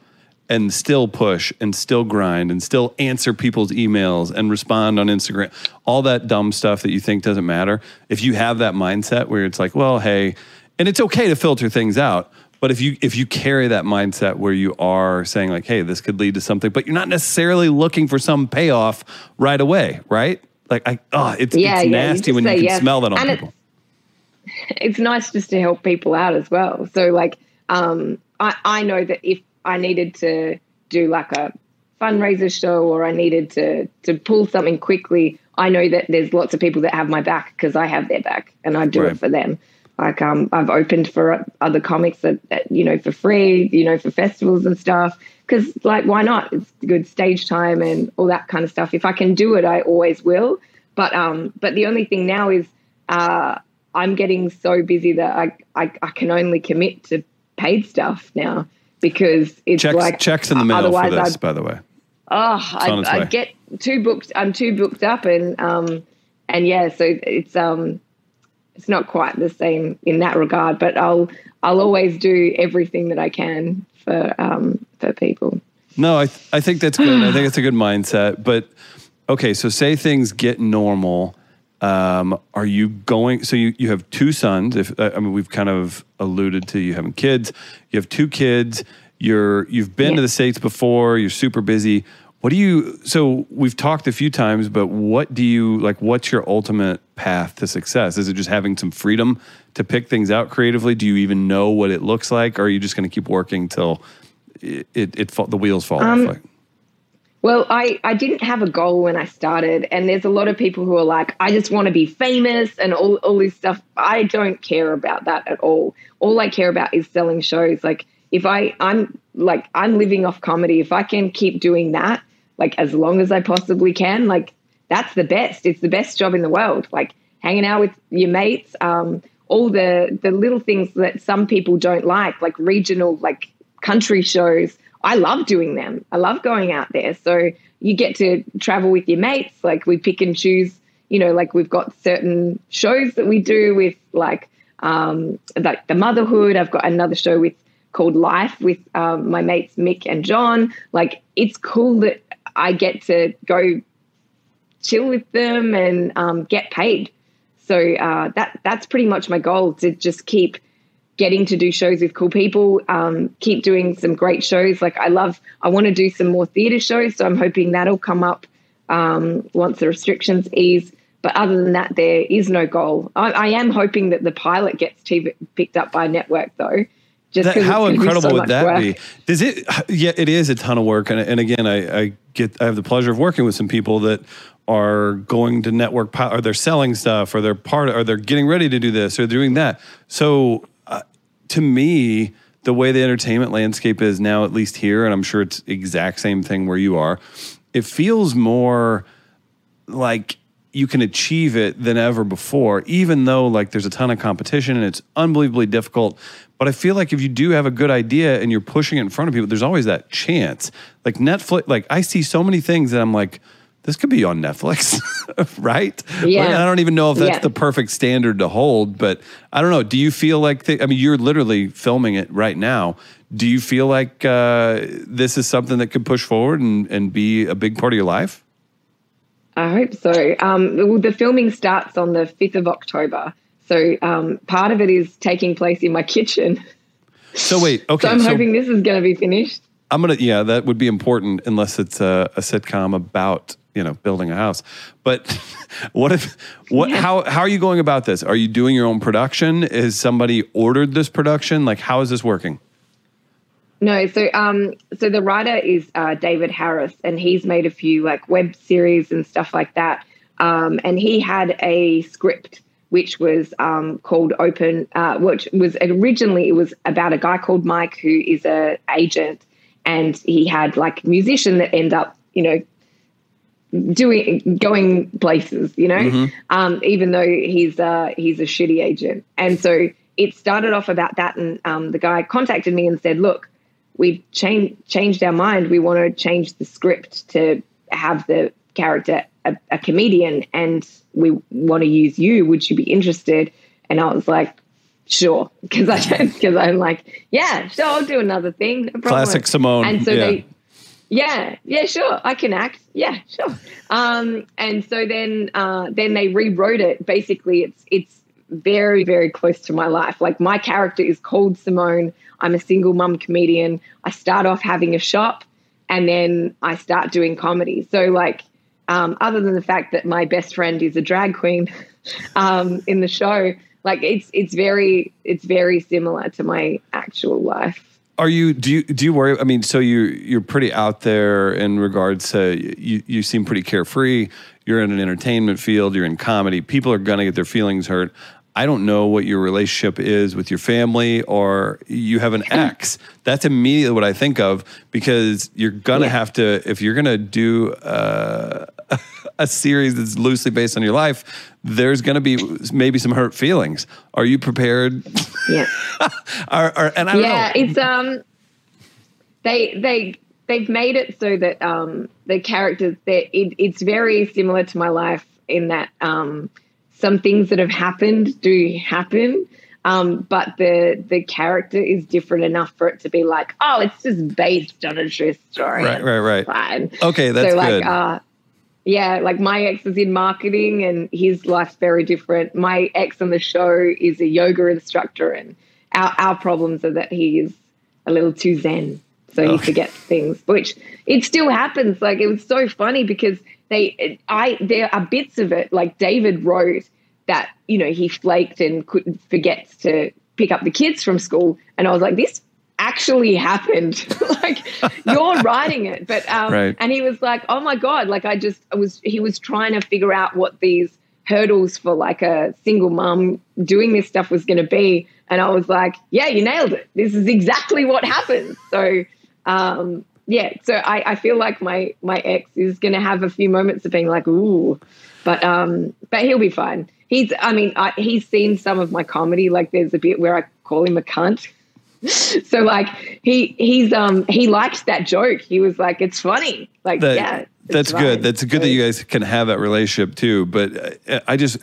and still push and still grind and still answer people's emails and respond on Instagram, all that dumb stuff that you think doesn't matter. If you have that mindset where it's like, well, hey, and it's okay to filter things out, but if you if you carry that mindset where you are saying like, hey, this could lead to something, but you're not necessarily looking for some payoff right away, right? Like I oh, it's, yeah, it's yeah, nasty you when you can smell that on and people. It's, it's nice just to help people out as well. So like um I, I know that if I needed to do like a fundraiser show or I needed to to pull something quickly, I know that there's lots of people that have my back because I have their back and I do right. it for them. Like um, I've opened for other comics that, that, you know for free, you know for festivals and stuff. Because like why not? It's good stage time and all that kind of stuff. If I can do it, I always will. But um, but the only thing now is uh, I'm getting so busy that I, I I can only commit to paid stuff now because it's checks, like checks in the mail for this. I'd, by the way, oh, I, get too booked. I'm too booked up, and um, and yeah, so it's um, it's not quite the same in that regard, but I'll I'll always do everything that I can for um, for people. No, I th- I think that's good. I think it's a good mindset. But okay, so say things get normal. Um, are you going? So you, you have two sons. If I mean, we've kind of alluded to you having kids. You have two kids. You're you've been yeah. to the states before. You're super busy. What do you? So we've talked a few times, but what do you like? What's your ultimate path to success? Is it just having some freedom to pick things out creatively? Do you even know what it looks like, or are you just going to keep working till it, it, it the wheels fall um, off? Like? Well, I, I didn't have a goal when I started, and there's a lot of people who are like, I just want to be famous and all, all this stuff. I don't care about that at all. All I care about is selling shows. Like, if I, I'm like, I'm living off comedy. If I can keep doing that, like, as long as I possibly can, like, that's the best. It's the best job in the world. Like hanging out with your mates, um, all the the little things that some people don't like, like regional, like country shows. I love doing them. I love going out there. So you get to travel with your mates. Like we pick and choose. You know, like we've got certain shows that we do with like um, like the motherhood. I've got another show with called Life with um, my mates Mick and John. Like it's cool that I get to go chill with them and um, get paid. So uh, that that's pretty much my goal to just keep getting to do shows with cool people, um, keep doing some great shows. Like I love, I want to do some more theatre shows, so I'm hoping that'll come up um, once the restrictions ease. But other than that, there is no goal. I, I am hoping that the pilot gets TV, picked up by a network, though. Just that, how incredible so would that work. be? Does it? Yeah, it is a ton of work, and, and again, I, I get I have the pleasure of working with some people that are going to network or they're selling stuff or they're part or they're getting ready to do this or doing that. So to me, the way the entertainment landscape is now, at least here, and I'm sure it's exact same thing where you are, it feels more like you can achieve it than ever before, even though like there's a ton of competition and it's unbelievably difficult. But I feel like if you do have a good idea and you're pushing it in front of people, there's always that chance. Like Netflix, like I see so many things that I'm like, this could be on Netflix, right? Yeah. I don't even know if that's yeah. the perfect standard to hold, but I don't know. Do you feel like, the, I mean, you're literally filming it right now. Do you feel like uh, this is something that could push forward and, and be a big part of your life? I hope so. Um, the filming starts on the 5th of October. So um, part of it is taking place in my kitchen. So wait, okay. so I'm so hoping this is going to be finished. I'm gonna, yeah, that would be important unless it's a, a sitcom about you know building a house. But what if what yeah. how how are you going about this? Are you doing your own production? Is somebody ordered this production? Like how is this working? No, so um, so the writer is uh, David Harris, and he's made a few like web series and stuff like that. Um, and he had a script which was um, called Open, uh, which was originally it was about a guy called Mike who is a agent, and he had like a musician that end up, you know, doing going places, you know, mm-hmm. um, even though he's uh, he's a shitty agent, and so it started off about that, and um, the guy contacted me and said, "Look, we've changed changed our mind. We want to change the script to have the character a, a comedian, and we want to use you. Would you be interested?" And I was like, "Sure," because I because I'm like, "Yeah, sure, I'll do another thing." No Classic Simone. And so yeah. they. Yeah, yeah, sure. I can act. Yeah, sure. Um, and so then, uh, then they rewrote it. Basically, it's it's very, very close to my life. Like my character is called Simone. I'm a single mum comedian. I start off having a shop and then I start doing comedy. So, like, um, other than the fact that my best friend is a drag queen um, in the show, like it's it's very it's very similar to my actual life. Are you do you do you worry? I mean, so you you're pretty out there in regards to you. You seem pretty carefree. You're in an entertainment field. You're in comedy. People are gonna get their feelings hurt. I don't know what your relationship is with your family or you have an ex. That's immediately what I think of because you're going to yeah. have to, if you're going to do uh, a series that's loosely based on your life, there's going to be maybe some hurt feelings. Are you prepared? Yeah. and I yeah, know. it's, um, they, they, they've made it so that, um, the characters that it, it's very similar to my life in that, um, some things that have happened do happen. Um, but the the character is different enough for it to be like, oh, it's just based on a true story. Right, right, right. Fine. Okay, that's so, like, good. Uh, yeah, like my ex is in marketing and his life's very different. My ex on the show is a yoga instructor, and our our problems are that he is a little too zen, so okay. he forgets things. Which it still happens. Like it was so funny because they I there are bits of it like David wrote that you know he flaked and couldn't forgets to pick up the kids from school. And I was like this actually happened. Like you're writing it. But um right. and he was like oh my god like I just I was he was trying to figure out what these hurdles for like a single mom doing this stuff was going to be. And I was like yeah you nailed it. This is exactly what happens so um yeah, so I, I feel like my my ex is going to have a few moments of being like, ooh, but um, but he'll be fine. He's, I mean, I, he's seen some of my comedy. Like, there's a bit where I call him a cunt. so like he he's um he liked that joke. He was like, it's funny. Like, that, yeah, that's fine. good. That's good so, that you guys can have that relationship too. But uh, I just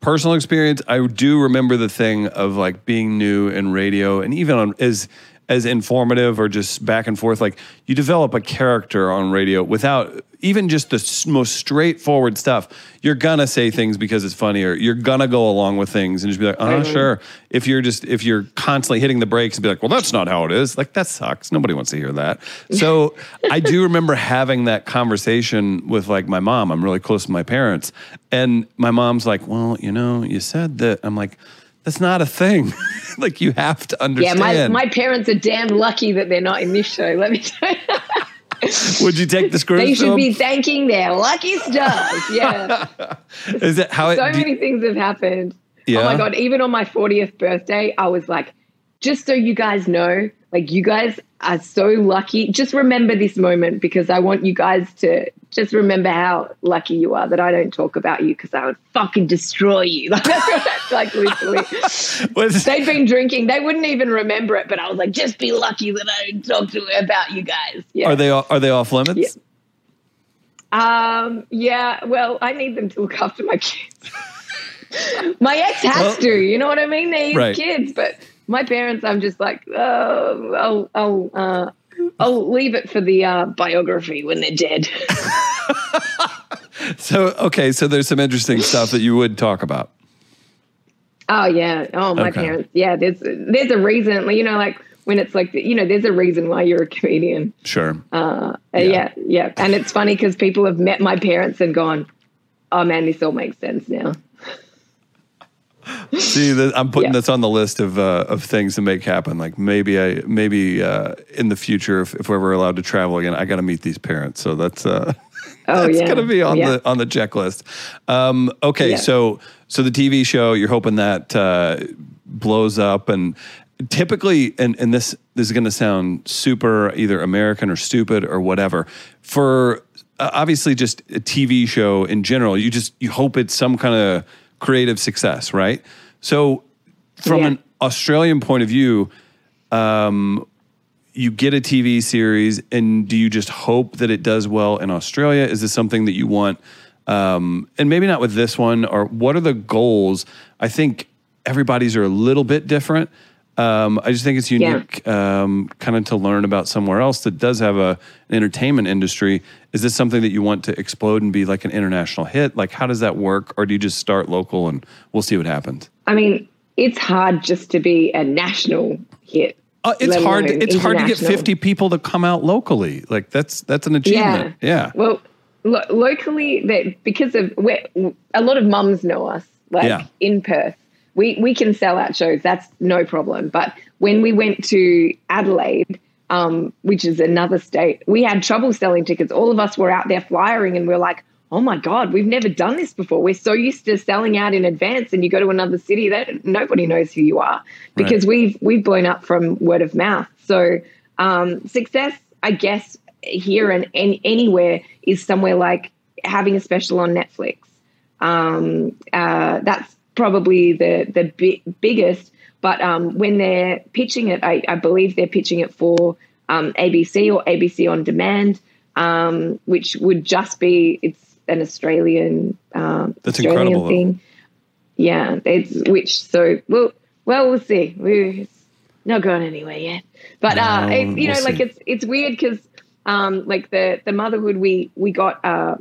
personal experience, I do remember the thing of like being new in radio and even on as as informative or just back and forth. Like you develop a character on radio without even just the most straightforward stuff. You're gonna say things because it's funnier. you're gonna go along with things and just be like, "Oh, mm-hmm. sure." If you're just if you're constantly hitting the brakes and be like, "Well, that's not how it is," like that sucks. Nobody wants to hear that. So I do remember having that conversation with like my mom. I'm really close to my parents, and my mom's like, "Well, you know, you said that." I'm like that's not a thing. like you have to understand. Yeah, my, my parents are damn lucky that they're not in this show. Let me tell you. Would you take the script? They should be thanking their lucky stars. Yeah. Is that how? It, so many things have happened. Yeah. Oh my god! Even on my 40th birthday, I was like, just so you guys know, like you guys are so lucky. Just remember this moment because I want you guys to just remember how lucky you are that I don't talk about you because I would fucking destroy you. Like, like literally. They'd been drinking. They wouldn't even remember it, but I was like, just be lucky that I don't talk to about you guys. Yeah. Are they are they off limits? Yeah. Um, yeah, well, I need them to look after my kids. my ex has well, to, you know what I mean? They right. kids, but my parents, I'm just like, oh, I'll, I'll, uh, I'll leave it for the uh, biography when they're dead. so, okay, so there's some interesting stuff that you would talk about. Oh yeah. Oh, my okay. parents. Yeah, there's there's a reason. You know, like when it's like you know, there's a reason why you're a comedian. Sure. Uh, yeah. yeah, yeah. And it's funny because people have met my parents and gone, "Oh man, this all makes sense now." See, th- I'm putting Yeah. this on the list of uh, of things to make happen. Like maybe I maybe uh, in the future, if, if we're ever allowed to travel again, I got to meet these parents. So that's uh, Oh, that's yeah. going to be on Yeah. the on the checklist. Um, okay, so so the TV show, you're hoping that uh, blows up, and typically, and and this this is going to sound super either American or stupid or whatever. For uh, obviously just a TV show in general, you just you hope it's some kind of creative success, right? So from Yeah. an Australian point of view, um, you get a TV series, and do you just hope that it does well in Australia? Is this something that you want? Um, and maybe not with this one, or what are the goals? I think everybody's are a little bit different. Um, I just think it's unique, um, kind of to learn about somewhere else that does have a an entertainment industry. Is this something that you want to explode and be like an international hit? Like, how does that work, or do you just start local and we'll see what happens? I mean, it's hard just to be a national hit. Uh, it's hard. It's hard to get fifty people to come out locally. Like that's that's an achievement. Yeah. Well, lo- locally, that because of a lot of mums know us, like Yeah. in Perth, we we can sell out shows. That's no problem. But when we went to Adelaide, um, which is another state, we had trouble selling tickets. All of us were out there flyering, and we are like. Oh my God, we've never done this before. We're so used to selling out in advance, and you go to another city that nobody knows who you are because we've we've blown up from word of mouth. So um, success, I guess, here and, and anywhere is somewhere like having a special on Netflix. Um, uh, that's probably the the bi- biggest. But um, when they're pitching it, I, I believe they're pitching it for um, ABC or ABC on demand, um, which would just be it's an Australian um, That's Australian incredible, thing. Yeah, it's which so well well we'll see. We're it's not going anywhere yet, but uh, it, you know, we'll like see. it's it's weird because um, like the the motherhood we we got uh,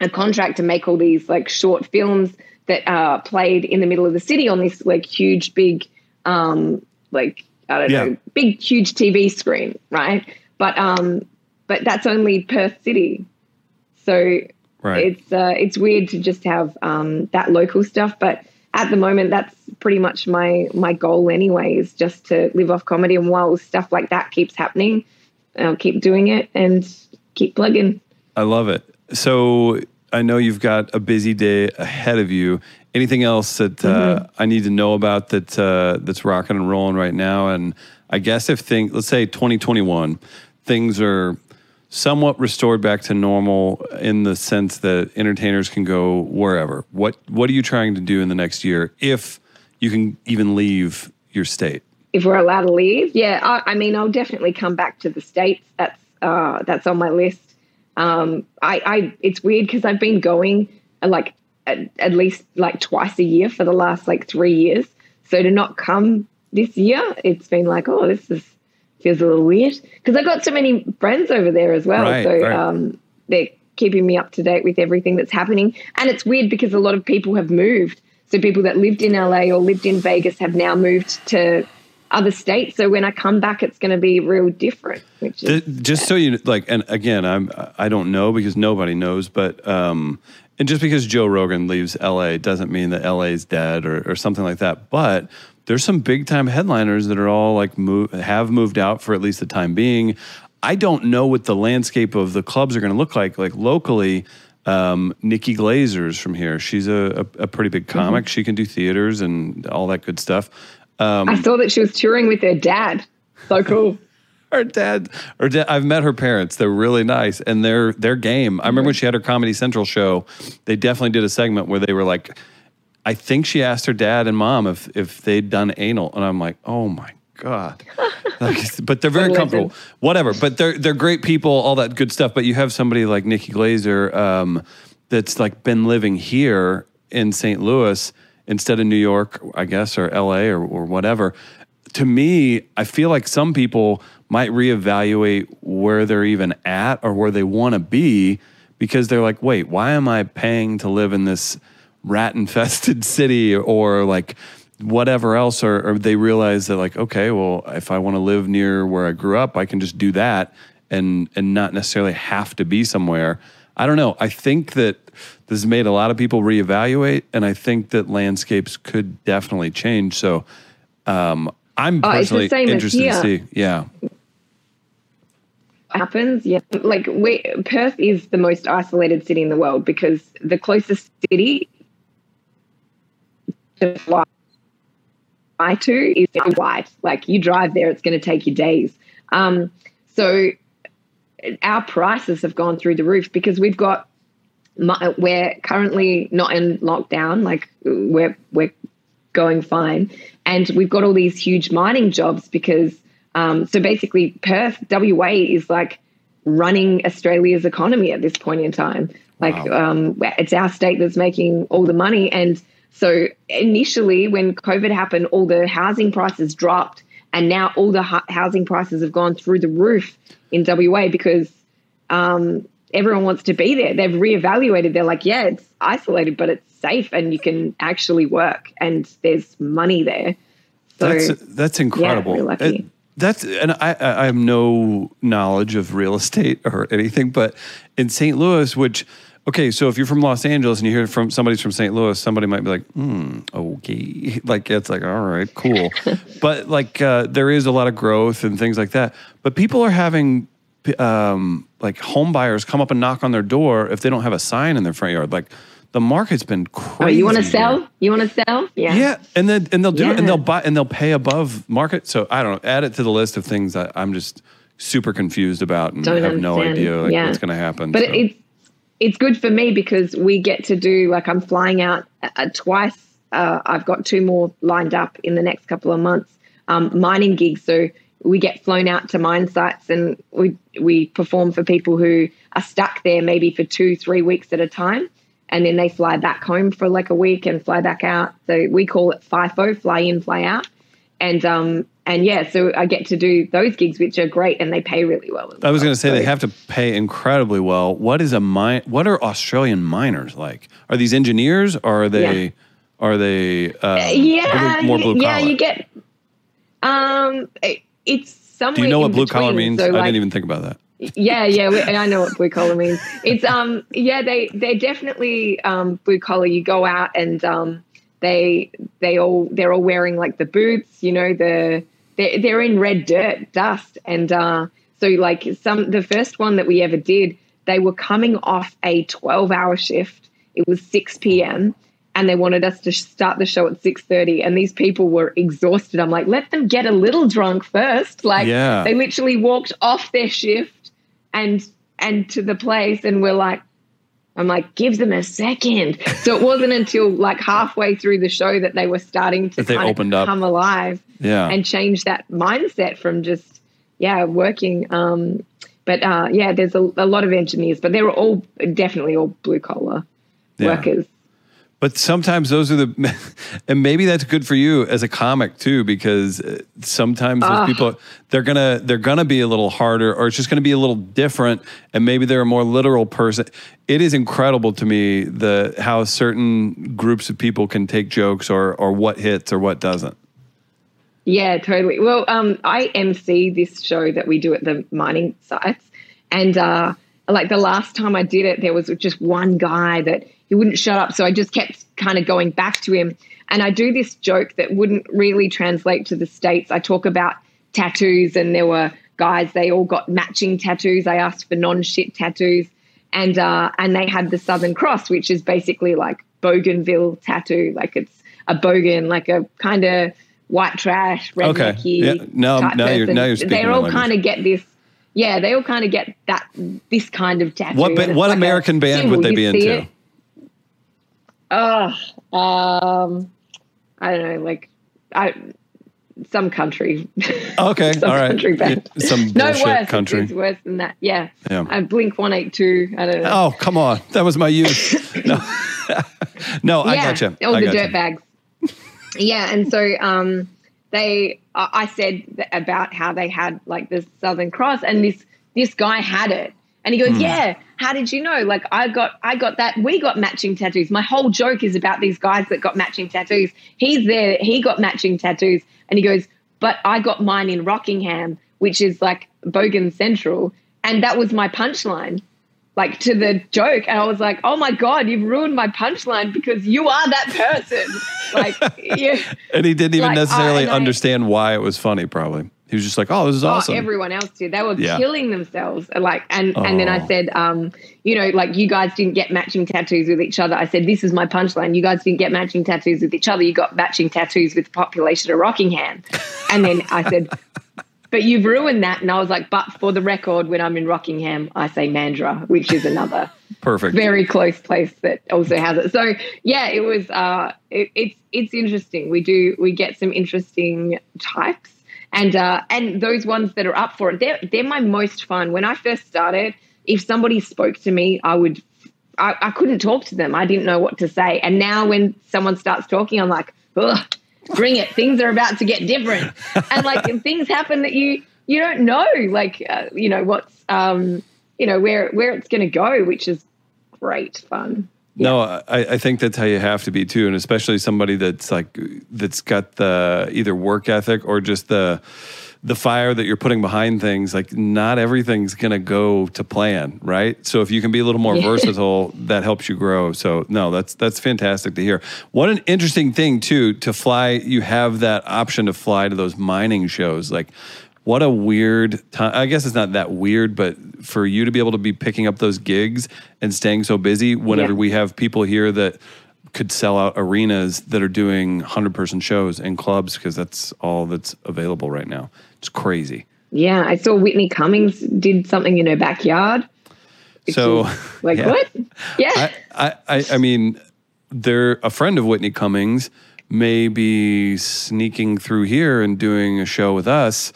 a contract to make all these like short films that uh, played in the middle of the city on this like huge big um, like I don't Yeah. know big huge TV screen, right? But um, but that's only Perth City, so Right. it's uh, it's weird to just have um, that local stuff, but at the moment, that's pretty much my my goal anyway. Is just to live off comedy, and while stuff like that keeps happening, I'll keep doing it and keep plugging. I love it. So I know you've got a busy day ahead of you. Anything else that uh, I need to know about that uh, that's rocking and rolling right now? And I guess if things, let's say 2021, things are somewhat restored back to normal in the sense that entertainers can go wherever. What What are you trying to do in the next year if you can even leave your state? If we're allowed to leave, yeah, I, I mean, I'll definitely come back to the states. That's uh, that's on my list. Um, I, I it's weird because I've been going uh, like at, at least like twice a year for the last like three years. So to not come this year, it's been like, oh, this is feels a little weird because I've got so many friends over there as well. Right, so right. um, they're keeping me up to date with everything that's happening. And it's weird because a lot of people have moved. So people that lived in LA or lived in Vegas have now moved to other states. So when I come back, it's going to be real different. Which is just so you like and again i'm i don't know because nobody knows but um and just because joe rogan leaves la doesn't mean that la is dead or, or something like that but there's some big time headliners that are all like move, have moved out for at least the time being i don't know what the landscape of the clubs are going to look like like locally um, Nikki Glazer's from here. She's a, a, a pretty big comic. She can do theaters and all that good stuff. Um, I saw that she was touring with her dad. So cool. her dad her dad i've met her parents. They're really nice and they're they're game. I remember when she had her comedy central show they definitely did a segment where they were like i think she asked her dad and mom if if they'd done anal and i'm like oh my god. Like, but they're very comfortable. Whatever but they're they're great people all that good stuff but you have somebody like nikki glazer um, that's like been living here in st louis instead of new york i guess or la or, or whatever to me, I feel like some people might reevaluate where they're even at or where they want to be because they're like, wait, why am I paying to live in this rat infested city or like whatever else? Or, or they realize that, like, okay, well, if I want to live near where I grew up, I can just do that and, and not necessarily have to be somewhere. I don't know. I think that this has made a lot of people reevaluate, and I think that landscapes could definitely change. So, um, I'm Oh, personally interested to see. Yeah. happens. Yeah, like we Perth is the most isolated city in the world because the closest city to fly to is White. Like you drive there, it's going to take you days. Um, so our prices have gone through the roof because we've got we're currently not in lockdown. Like we're we're going fine, and we've got all these huge mining jobs because um, so basically Perth WA is like running Australia's economy at this point in time. Like Wow. um, it's our state that's making all the money, and so initially when COVID happened, all the housing prices dropped, and now all the hu- housing prices have gone through the roof in WA because um, everyone wants to be there. They've reevaluated. They're like, yeah, it's isolated, but it's safe, and you can actually work, and there's money there. So That's that's incredible. we're lucky. Uh, that's and I I have no knowledge of real estate or anything, but in St. Louis, which okay, so if you're from Los Angeles and you hear from somebody's from St. Louis, somebody might be like, hmm, okay, like it's like all right, cool, but like uh, there is a lot of growth and things like that. But people are having um, like home buyers come up and knock on their door if they don't have a sign in their front yard, like. The market's been crazy. oh, you want to sell? You want to sell? Yeah. Yeah, and then and they'll do it, and they'll buy and they'll pay above market. So I don't know. Add it to the list of things that I'm just super confused about and Don't have no idea like Yeah. what's going to happen. But so. it's it's good for me because we get to do like I'm flying out uh, twice. Uh, I've got two more lined up in the next couple of months. Um, mining gigs, so we get flown out to mine sites and we we perform for people who are stuck there maybe for two three weeks at a time, and then they fly back home for like a week and fly back out. So we call it FIFO, fly in, fly out, and um and yeah, so I get to do those gigs which are great and they pay really well. I was well. going to say they have to pay incredibly well. What is a mine? What are Australian miners like? Are these engineers? Or are they? Yeah. Are they? Uh, yeah, blue, more blue collar. yeah, you get. Um, it- it's somewhere. Do you know what blue collar means? So, I didn't even think about that. yeah, yeah, we, I know what blue collar means. It's um, yeah, they they're definitely um blue collar. You go out and um, they they all they're all wearing like the boots. You know the they're they're in red dirt dust and uh, so like some the first one that we ever did, they were coming off a twelve hour shift. It was six p.m. and they wanted us to start the show at 6.30 and these people were exhausted i'm like let them get a little drunk first like Yeah. they literally walked off their shift and and to the place and we're like i'm like give them a second so it wasn't until like halfway through the show that they were starting to they kind opened up. come alive Yeah. and change that mindset from just yeah working um but uh yeah there's a, a lot of engineers but they were all definitely all blue collar Yeah. workers But sometimes those are the, and maybe that's good for you as a comic too, because uh, sometimes those Ah. people they're gonna they're gonna be a little harder, or it's just gonna be a little different, and maybe they're a more literal person. It is incredible to me the how certain groups of people can take jokes or or what hits or what doesn't. Yeah, totally. Well, um, I MC this show that we do at the mining sites, and uh, like the last time I did it, there was just one guy that he wouldn't shut up, so I just kept kind of going back to him, and I do this joke that wouldn't really translate to the states. I talk about tattoos, and there were guys they all got matching tattoos. I asked for non-shit tattoos, and uh, and they had the Southern Cross, which is basically like bougainville tattoo, like it's a bogan, like a kind of white trash, Okay. rednecky. Yeah. Now- type now you're- now you're speaking They all kind of get this. Yeah, they all kind of get that this kind of tattoo. What ba- what like American band would they be into? it. Oh, um, I don't know, like I some country. Okay, some all right. country band. Yeah, some no worse. country. It's worse than that. Yeah. Yeah. I Blink One Eight Two. I don't know. Oh come on, that was my youth. No, no, I yeah, gotcha. all I the gotcha. dirt bags. yeah, and so um, they, I I said about how they had like the Southern Cross, and this this guy had it, and he goes, Hmm. "Yeah, how did you know? Like I got, I got that. We got matching tattoos. My whole joke is about these guys that got matching tattoos. He's there, he got matching tattoos, and he goes, but I got mine in Rockingham, which is like Bogan Central, and that was my punchline." like to the joke, and I was like, "Oh my god, you've ruined my punchline because you are that person." like, yeah. And he didn't even Like, necessarily I- and I- understand why it was funny. Probably he was just like, "Oh, this is awesome." Oh, everyone else did. They were Yeah. killing themselves. Like, and and then I Oh. said, um, you know, like you guys didn't get matching tattoos with each other. I said, this is my punchline. You guys didn't get matching tattoos with each other. You got matching tattoos with the population of Rockingham. And then I said, but you've ruined that. And I was like, but for the record, when I'm in Rockingham, I say Mandurah, which is another Perfect. very close place that also has it. So yeah, it was. Uh, it, it's it's interesting. We do we get some interesting types, and uh, and those ones that are up for it, they're they're my most fun. When I first started, if somebody spoke to me, I would. I, I couldn't talk to them. I didn't know what to say. And now when someone starts talking, I'm like, Ugh, bring it. Things are about to get different. And like things happen that you you don't know, like uh, you know what's um you know where where it's going to go, which is great fun. No, I, I think that's how you have to be too, and especially somebody that's like that's got the either work ethic or just the the fire that you're putting behind things. Like not everything's gonna go to plan, right? So if you can be a little more versatile, that helps you grow. So no, that's that's fantastic to hear. What an interesting thing too to fly. You have that option to fly to those mining shows, like. What a weird time. I guess it's not that weird, but for you to be able to be picking up those gigs and staying so busy whenever Yeah. we have people here that could sell out arenas that are doing 100 person shows and clubs because that's all that's available right now. It's crazy. Yeah, I saw Whitney Cummings did something in her backyard. So, like yeah. what? Yeah, I, I, I, mean, they're a friend of Whitney Cummings may be sneaking through here and doing a show with us.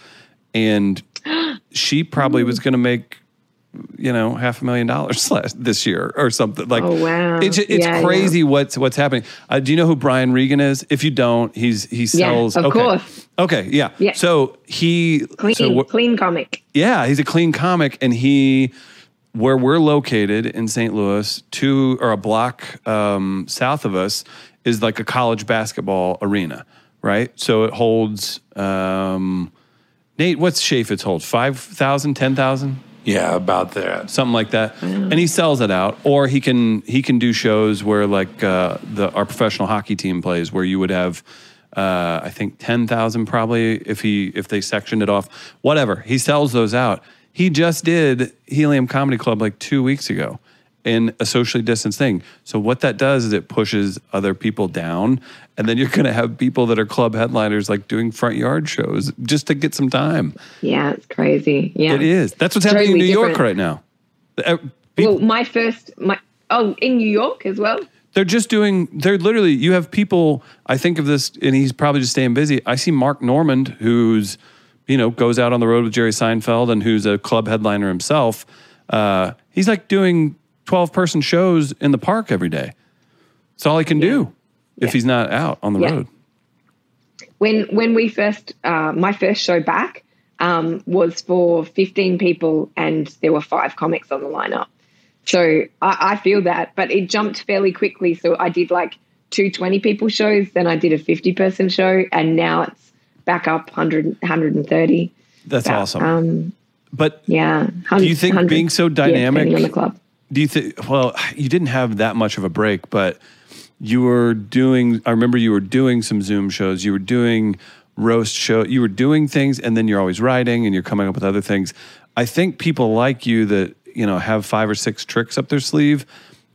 And she probably was going to make, you know, half a million dollars last, this year or something. Like, Oh, wow. it's, it's Yeah, crazy what's what's happening. Uh, do you know who Brian Regan is? If you don't, he's he sells. of okay. course. Okay, yeah. Yeah. So he clean, so clean comic. yeah, he's a clean comic, and he, where we're located in St. Louis, two or a block um, south of us is like a college basketball arena, right? So it holds. Um, Nate, what's Chaifetz hold? 5,000, 10,000? Yeah, about that. something like that, and he sells it out. Or he can he can do shows where like uh, the our professional hockey team plays, where you would have uh, I think ten thousand probably if he if they sectioned it off. Whatever he sells those out. He just did Helium Comedy Club like two weeks ago in a socially distanced thing. So what that does is it pushes other people down, and then you're going to have people that are club headliners like doing front yard shows just to get some time. Yeah, it's crazy. Yeah, It is. That's what's happening in New Totally York right now. Uh, people- Well, my first, my oh, in New York as well. They're just doing, they're literally, you have people, I think of this, and he's probably just staying busy. I see Mark Normand, who's, you know, goes out on the road with Jerry Seinfeld and who's a club headliner himself. Uh, he's like doing 12 person shows in the park every day. It's all he can do if Yeah. he's not out on the Yeah. road. when when we first uh, my first show back um, was for 15 people and there were five comics on the lineup so I, I feel that but it jumped fairly quickly so i did like two 20 people shows then i did a 50 person show and now it's back up 100 130 That's About, awesome. um but yeah Do you think being so dynamic- on the club do you think well you didn't have that much of a break but you were doing i remember you were doing some zoom shows you were doing roast show you were doing things and then you're always writing and you're coming up with other things. I think people like you that you know have five or six tricks up their sleeve.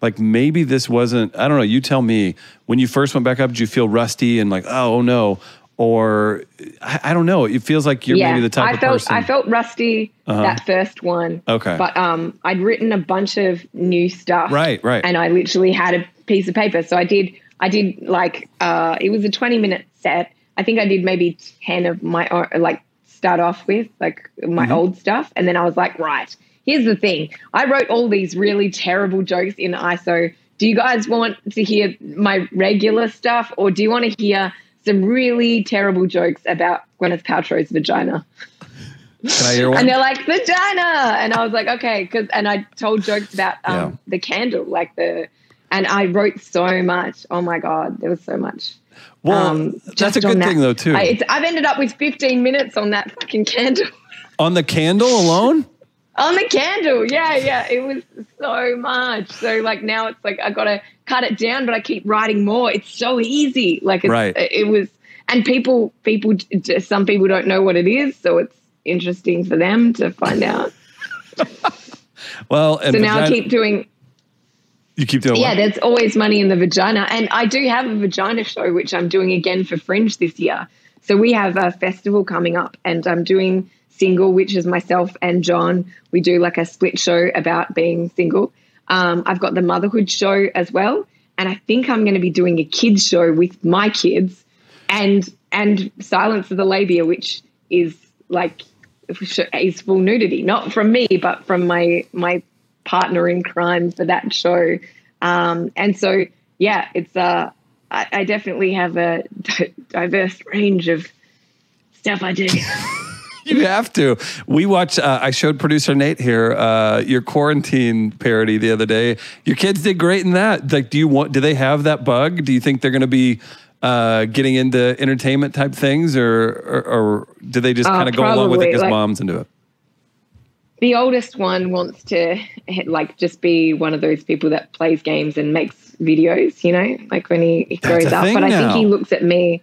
Like maybe this wasn't i don't know you tell me when you first went back up did you feel rusty and like oh, oh no or i, I don't know it feels like you're maybe the type I of felt person Uh-huh. I felt rusty that first one. Okay. But um, I'd written a bunch of new stuff. Right, right. And I literally had a piece of paper. So I did I did like uh, it was a twenty minute set. I think I did maybe ten of my own, like start off with like my Mm-hmm. old stuff, and then I was like, right. Here's the thing. I wrote all these really terrible jokes in ISO. Do you guys want to hear my regular stuff, or do you want to hear some really terrible jokes about Gwyneth Paltrow's vagina? can i hear one And they're like vagina, and I was like, okay, because and I told jokes about um, Yeah. the candle, like the, and I wrote so much. Oh my god, there was so much. well Um, that's a good that- thing though too I, I've ended up with 15 minutes on that fucking candle. on the candle alone on the candle. Yeah, yeah. It was so much. So like now it's like I gotta cut it down, but I keep writing more. It's so easy. Like it's, Right. it was, and people, people, some people don't know what it is, so it's interesting for them to find out. Well, and So now I keep doing you keep doing yeah, what? there's always money in the vagina. And I do have a vagina show, which I'm doing again for Fringe this year. So we have a festival coming up, and I'm doing single, which is myself and John. We do like a split show about being single. Um, I've got the motherhood show as well. And I think I'm going to be doing a kids show with my kids and and Silence of the Labia, which is like is full nudity, not from me, but from my my partner in crime for that show. Um, and so, yeah, it's uh, I, I definitely have a diverse range of stuff I do. You have to. We watched. Uh, I showed producer Nate here uh, your quarantine parody the other day. Your kids did great in that. Like, do you want? Do they have that bug? Do you think they're going to be uh, getting into entertainment type things, or or, or do they just Uh, kind of go along with it because like- mom's into it? the oldest one wants to like just be one of those people that plays games and makes videos, you know, like when he, he grows up. But I think he looks at me.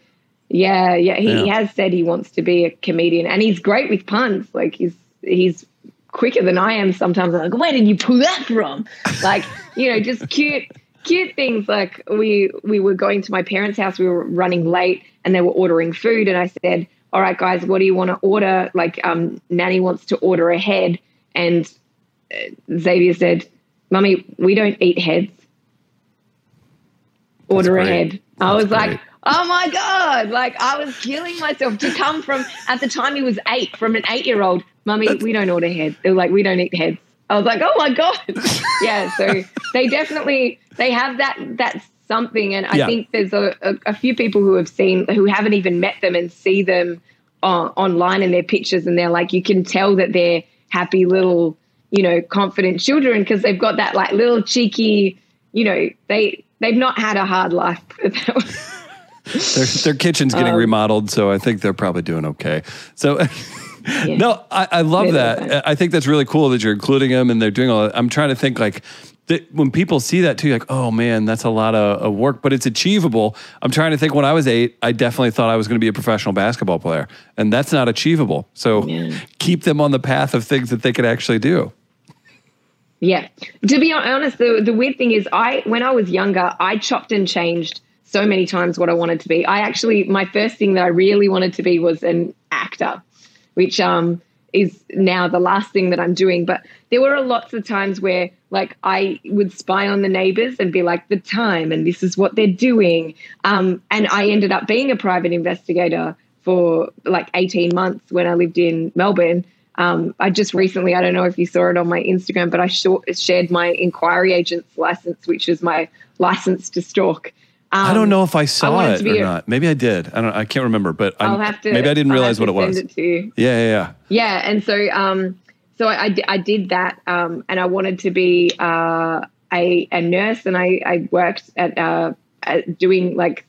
Yeah, yeah. He, he has said he wants to be a comedian, and he's great with puns. Like he's he's quicker than I am. Sometimes I'm like, where did you pull that from? Like you know, just cute. Cute things like we we were going to my parents' house. We were running late, and they were ordering food. And I said, "All right, guys, what do you want to order?" Like, um, Nanny wants to order a head, and Xavier said, Mummy, we don't eat heads. Order great. ahead. I That's was like, great. Oh my God. Like, I was killing myself to come from, at the time he was eight, from an eight year old, Mummy, we don't order heads. They were like, we don't eat heads. I was like, oh my God. yeah. So they definitely, they have that, that's something. And I Yeah. think there's a, a, a few people who have seen, who haven't even met them and see them on, online in their pictures. And they're like, you can tell that they're happy little, you know, confident children because they've got that like little cheeky, you know, they, they've not had a hard life. Their, their kitchen's getting Um, remodeled, so I think they're probably doing okay. So, no, I, I love that. I think that's really cool that you're including them and they're doing all that. I'm trying to think like that when people see that too, like, oh man, that's a lot of, of work, but it's achievable. I'm trying to think when I was eight, I definitely thought I was going to be a professional basketball player, and that's not achievable. So, Yeah. keep them on the path of things that they could actually do. Yeah. To be honest, the the weird thing is, I when I was younger, I chopped and changed so many times what I wanted to be. I actually, my first thing that I really wanted to be was an actor, which um is now the last thing that I'm doing. But there were lots of times where like I would spy on the neighbors and be like the time and this is what they're doing. Um, and I ended up being a private investigator for like 18 months when I lived in Melbourne. Um, I just recently, I don't know if you saw it on my Instagram, but I shared my inquiry agent's license, which is my license to stalk. Um, I don't know if I saw wanted it be or a- not. Maybe I did. I don't. I can't remember, but I'm, I'll have to. maybe I didn't realize what it was. It. Yeah, yeah, yeah. Yeah, and so um, so I, I, I did that, um, and I wanted to be uh, a a nurse, and I I worked at uh, at doing like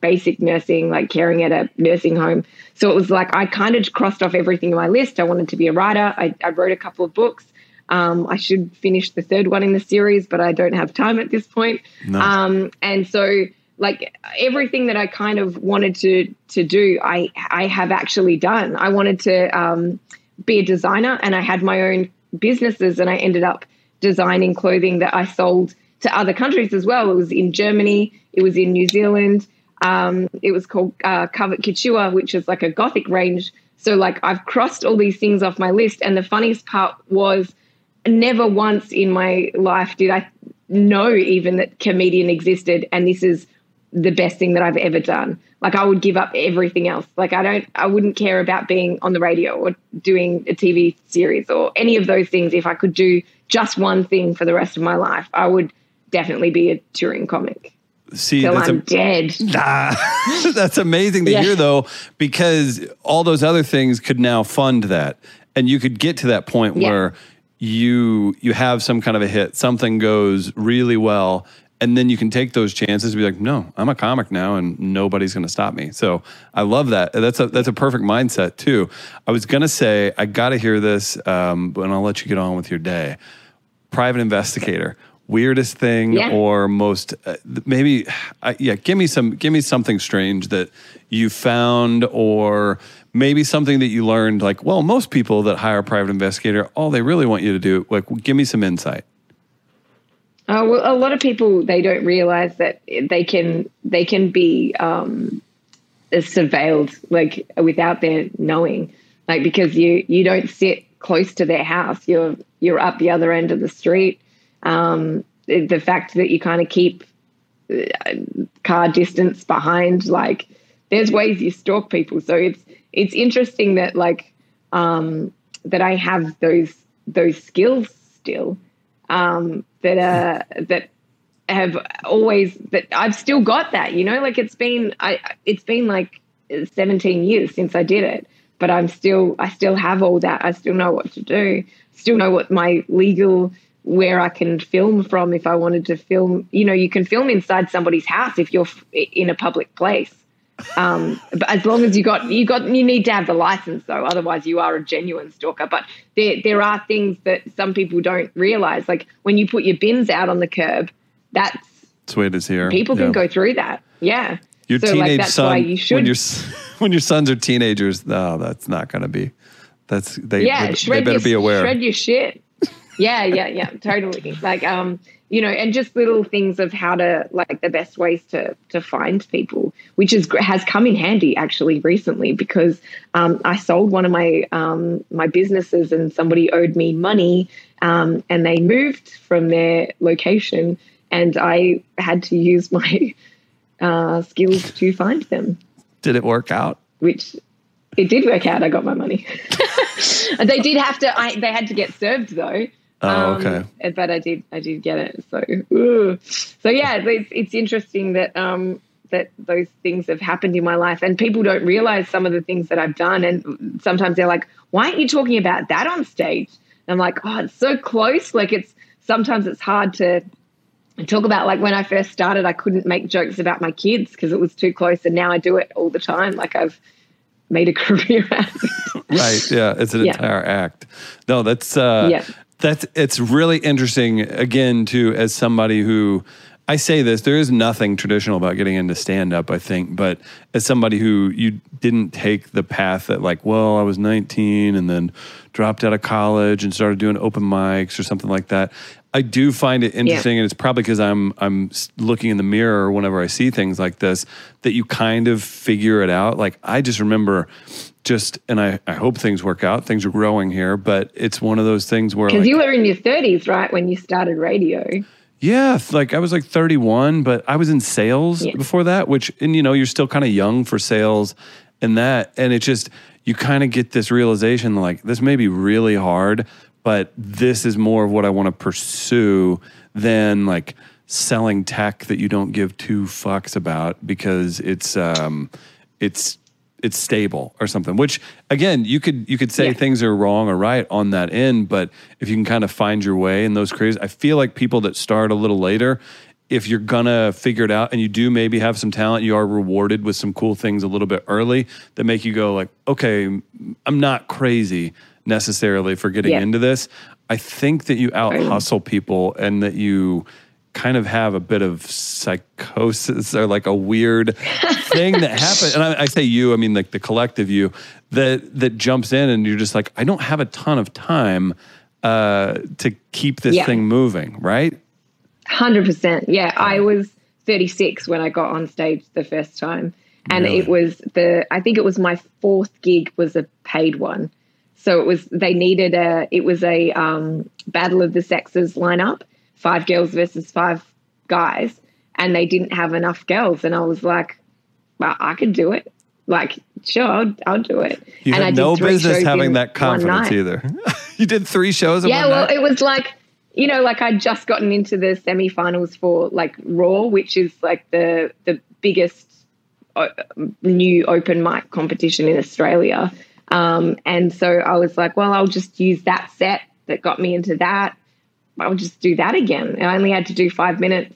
basic nursing, like caring at a nursing home. So it was like I kind of crossed off everything on my list. I wanted to be a writer. I, I wrote a couple of books. Um, I should finish the third one in the series, but I don't have time at this point. No. Um, and so like everything that I kind of wanted to to do, I I have actually done. I wanted to um, be a designer, and I had my own businesses, and I ended up designing clothing that I sold to other countries as well. It was in Germany, it was in New Zealand. Um, it was called uh, Covet which is like a gothic range. So like I've crossed all these things off my list, and the funniest part was never once in my life did I know even that comedian existed, and this is the best thing that I've ever done. Like I would give up everything else. Like I don't, I wouldn't care about being on the radio or doing a TV series or any of those things. If I could do just one thing for the rest of my life, I would definitely be a touring comic See, that's I'm a, dead. Ah, that's amazing to Yeah. hear, though, because all those other things could now fund that, and you could get to that point Yeah. where you you have some kind of a hit, something goes really well, and then you can take those chances and be like, no, I'm a comic now, and nobody's going to stop me. So I love that. That's a that's a perfect mindset too. I was going to say I got to hear this, um, and I'll let you get on with your day. Private investigator weirdest thing Yeah. or most uh, maybe uh, yeah give me some give me something strange that you found or maybe something that you learned like well most people that hire a private investigator all they really want you to do like give me some insight Uh, well, a lot of people they don't realize that they can they can be um, surveilled like without their knowing, like because you you don't sit close to their house. You're you're up the other end of the street. Um, the the fact that you kind of keep uh, car distance behind, like there's ways you stalk people. So it's it's interesting that like um, that I have those those skills still um, that uh, that have always that I've still got that. You know, like it's been I it's been like 17 years since I did it, but I'm still I still have all that. I still know what to do. Still know what my legal where I can film from if I wanted to film. You know, you can film inside somebody's house if you're in a public place. Um, but as long as you got you got you need to have the license though, otherwise you are a genuine stalker. But there there are things that some people don't realize, like when you put your bins out on the curb, that's that's way it is here people can Yeah. go through that. Yeah. your so teenage like that's son why you when should your when your sons are teenagers no that's not going to be that's they, yeah, they, they better your, be aware Shred your shit. yeah, yeah, yeah, totally. Like, um, you know, and just little things of how to like the best ways to to find people, which is has come in handy actually recently because um, I sold one of my um, my businesses and somebody owed me money, um, and they moved from their location, and I had to use my uh, skills to find them did it work out which it did work out. I got my money. They did have to. I they had to get served though. Oh, Um, okay. But I did. I did get it. So, ooh. so yeah, it's it's interesting that um that those things have happened in my life, and people don't realize some of the things that I've done. And sometimes they're like, "Why aren't you talking about that on stage?" And I'm like, "Oh, it's so close. Like it's sometimes it's hard to." talk about like when I first started, I couldn't make jokes about my kids because it was too close, and now I do it all the time. Like I've made a career out of it. right yeah it's an Yeah. entire act no that's uh Yeah. That's it's really interesting again too as somebody who i say this there is nothing traditional about getting into stand up i think but as somebody who you didn't take the path that like well i was 19 and then dropped out of college and started doing open mics or something like that. I do find it interesting and it's probably because i'm i'm looking in the mirror whenever i see things like this that you kind of figure it out. Like i just remember just and I, I hope things work out things are growing here but it's one of those things where Because like, you were in your 30s, right, when you started radio. yeah like i was like 31 but i was in sales Yeah. before that which and you know you're still kind of young for sales and that and it just you kind of get this realization like this may be really hard but this is more of what i want to pursue than like selling tech that you don't give two fucks about because it's um it's it's stable or something which again you could you could say Yeah. things are wrong or right on that end but if you can kind of find your way in those crazy i feel like people that start a little later if you're gonna figure it out and you do maybe have some talent you are rewarded with some cool things a little bit early that make you go like okay i'm not crazy necessarily for getting Yeah. into this i think that you out hustle people and that you kind of have a bit of psychosis or like a weird thing that happens. And I, I say you, I mean like the collective you that that jumps in, and you're just like, I don't have a ton of time uh, to keep this Yeah. thing moving, right? 100%. Yeah, I was 36 when I got on stage the first time. And Really? it was the, I think it was my fourth gig was a paid one. So it was, they needed a, it was a um, Battle of the Sexes lineup, five girls versus five guys. And they didn't have enough girls. And I was like, well, I could do it. Like, sure, I'll, I'll do it. You and had I did no business having that confidence either. you did three shows in Yeah, one well, night? it was like you know, like I'd just gotten into the semifinals for like Raw, which is like the the biggest uh, new open mic competition in Australia. Um, and so I was like, well, I'll just use that set that got me into that. I'll just do that again. I only had to do five minutes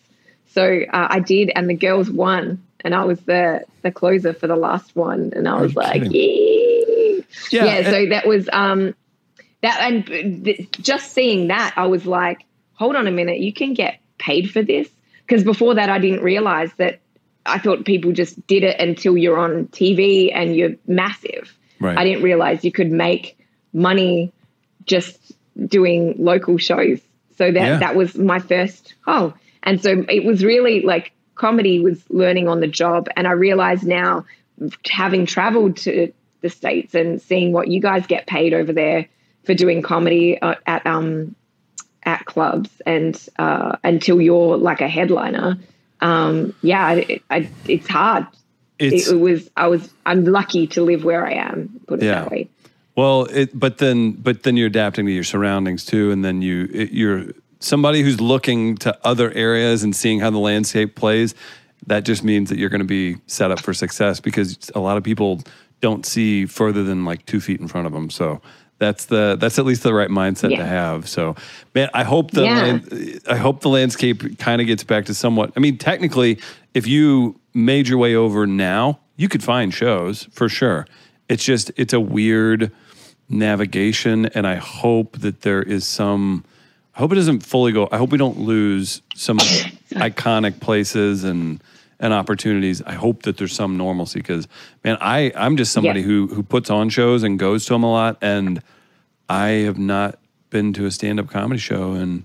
So uh, I did, and the girls won, and I was the the closer for the last one, and I was like, yeah, Yeah, yeah. So that was um that, and th- just seeing that, I was like, hold on a minute, you can get paid for this because before that, I didn't realize that. I thought people just did it until you're on TV and you're massive. Right. I didn't realize you could make money just doing local shows. So that Yeah. that was my first oh, and so it was really like comedy was learning on the job, and I realize now, having traveled to the states and seeing what you guys get paid over there for doing comedy uh, at um at clubs and uh, until you're like a headliner. Um, yeah, it, I, it's hard. It's It, it was. I was. I'm lucky to live where I am. Put it Yeah. that way. Well, it, but then, but then you're adapting to your surroundings too, and then you it, you're somebody who's looking to other areas and seeing how the landscape plays. That just means that you're going to be set up for success because a lot of people don't see further than like two feet in front of them. So that's the that's at least the right mindset Yeah. to have. So, man, I hope the Yeah. land- I hope the landscape kind of gets back to somewhat. I mean, technically, if you made your way over now, you could find shows for sure. It's just it's a weird navigation, and I hope that there is some. I hope it doesn't fully go. I hope we don't lose some iconic places and and opportunities. I hope that there's some normalcy because man, I I'm just somebody Yeah. who who puts on shows and goes to them a lot, and I have not been to a stand up comedy show and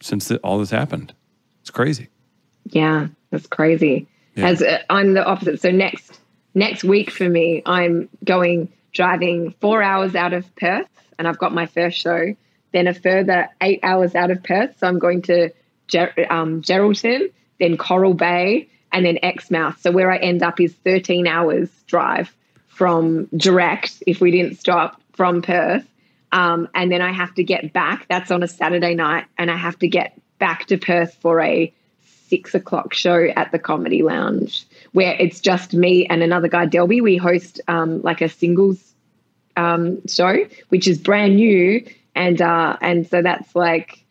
since the, all this happened. It's crazy. Yeah, that's crazy. Yeah. As uh, I'm the opposite. So next next week for me, I'm going driving four hours out of Perth, and I've got my first show. Then a further eight hours out of Perth, so I'm going to Ger- um, Geraldton, then Coral Bay, and then Exmouth. So where I end up is 13 hours drive from direct if we didn't stop from Perth. Um, and then I have to get back. That's on a Saturday night, and I have to get back to Perth for a six o'clock show at the Comedy Lounge, where it's just me and another guy, Delby. We host um, like a singles um, show, which is brand new, and uh, and so that's like,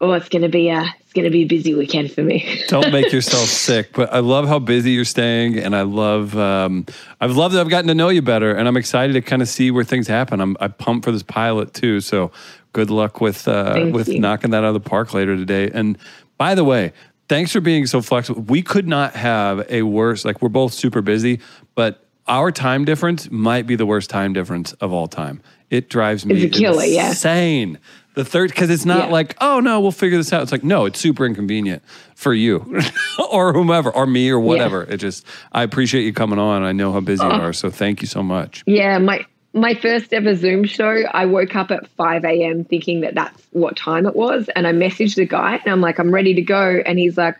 oh, it's gonna be a it's gonna be a busy weekend for me. Don't make yourself sick. But I love how busy you're staying, and I love um, I've loved that I've gotten to know you better, and I'm excited to kind of see where things happen. I'm I pumped for this pilot too. So good luck with uh, Thank with you. knocking that out of the park later today. And by the way. Thanks for being so flexible. We could not have a worse, like, we're both super busy, but our time difference might be the worst time difference of all time. It drives me It's a killer, yeah. insane. The third, because it's not Yeah. like, oh no, we'll figure this out. It's like, no, it's super inconvenient for you or whomever or me or whatever. It just, I appreciate you coming on. I know how busy you oh. are. So thank you so much. Yeah, my my first ever Zoom show, I woke up at 5 a.m. thinking that that's what time it was. And I messaged the guy and I'm like, I'm ready to go. And he's like,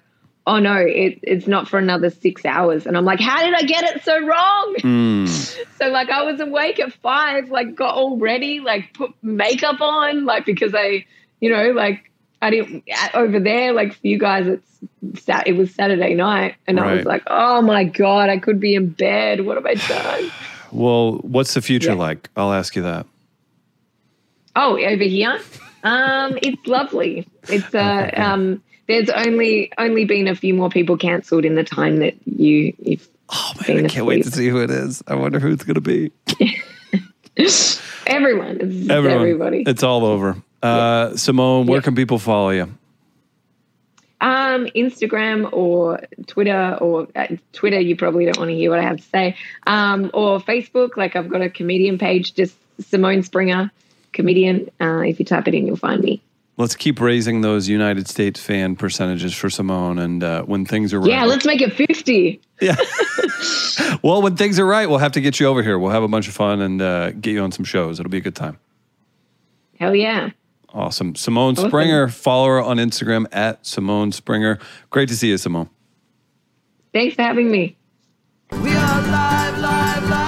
oh no, it, it's not for another six hours. And I'm like, how did I get it so wrong? Hmm. So like I was awake at five, like got all ready, like put makeup on, like because I, you know, like I didn't over there, like for you guys, it's sat. It was Saturday night, and I was like, oh my god, I could be in bed. What have I done? Well, what's the future Yeah. like? I'll ask you that. Oh, over here, um, it's lovely. It's uh, um, there's only only been a few more people cancelled in the time that you you've Oh man, I can't wait to see who it is. I wonder who it's going to be. everyone. It's Everyone. everybody. It's all over. Uh, Simone, where Yeah. can people follow you? Um, Instagram or Twitter or uh, Twitter, you probably don't want to hear what I have to say. Um, or Facebook, like I've got a comedian page, just Simone Springer, comedian. Uh, if you type it in, you'll find me. Let's keep raising those United States fan percentages for Simone. And uh, when things are right. Yeah, let's make it 50. Yeah. well, when things are right, we'll have to get you over here. We'll have a bunch of fun and uh, get you on some shows. It'll be a good time. Hell yeah. Awesome. Simone Awesome. Springer, follow her on Instagram at Simone Springer. Great to see you, Simone. Thanks for having me. We are live, live, live.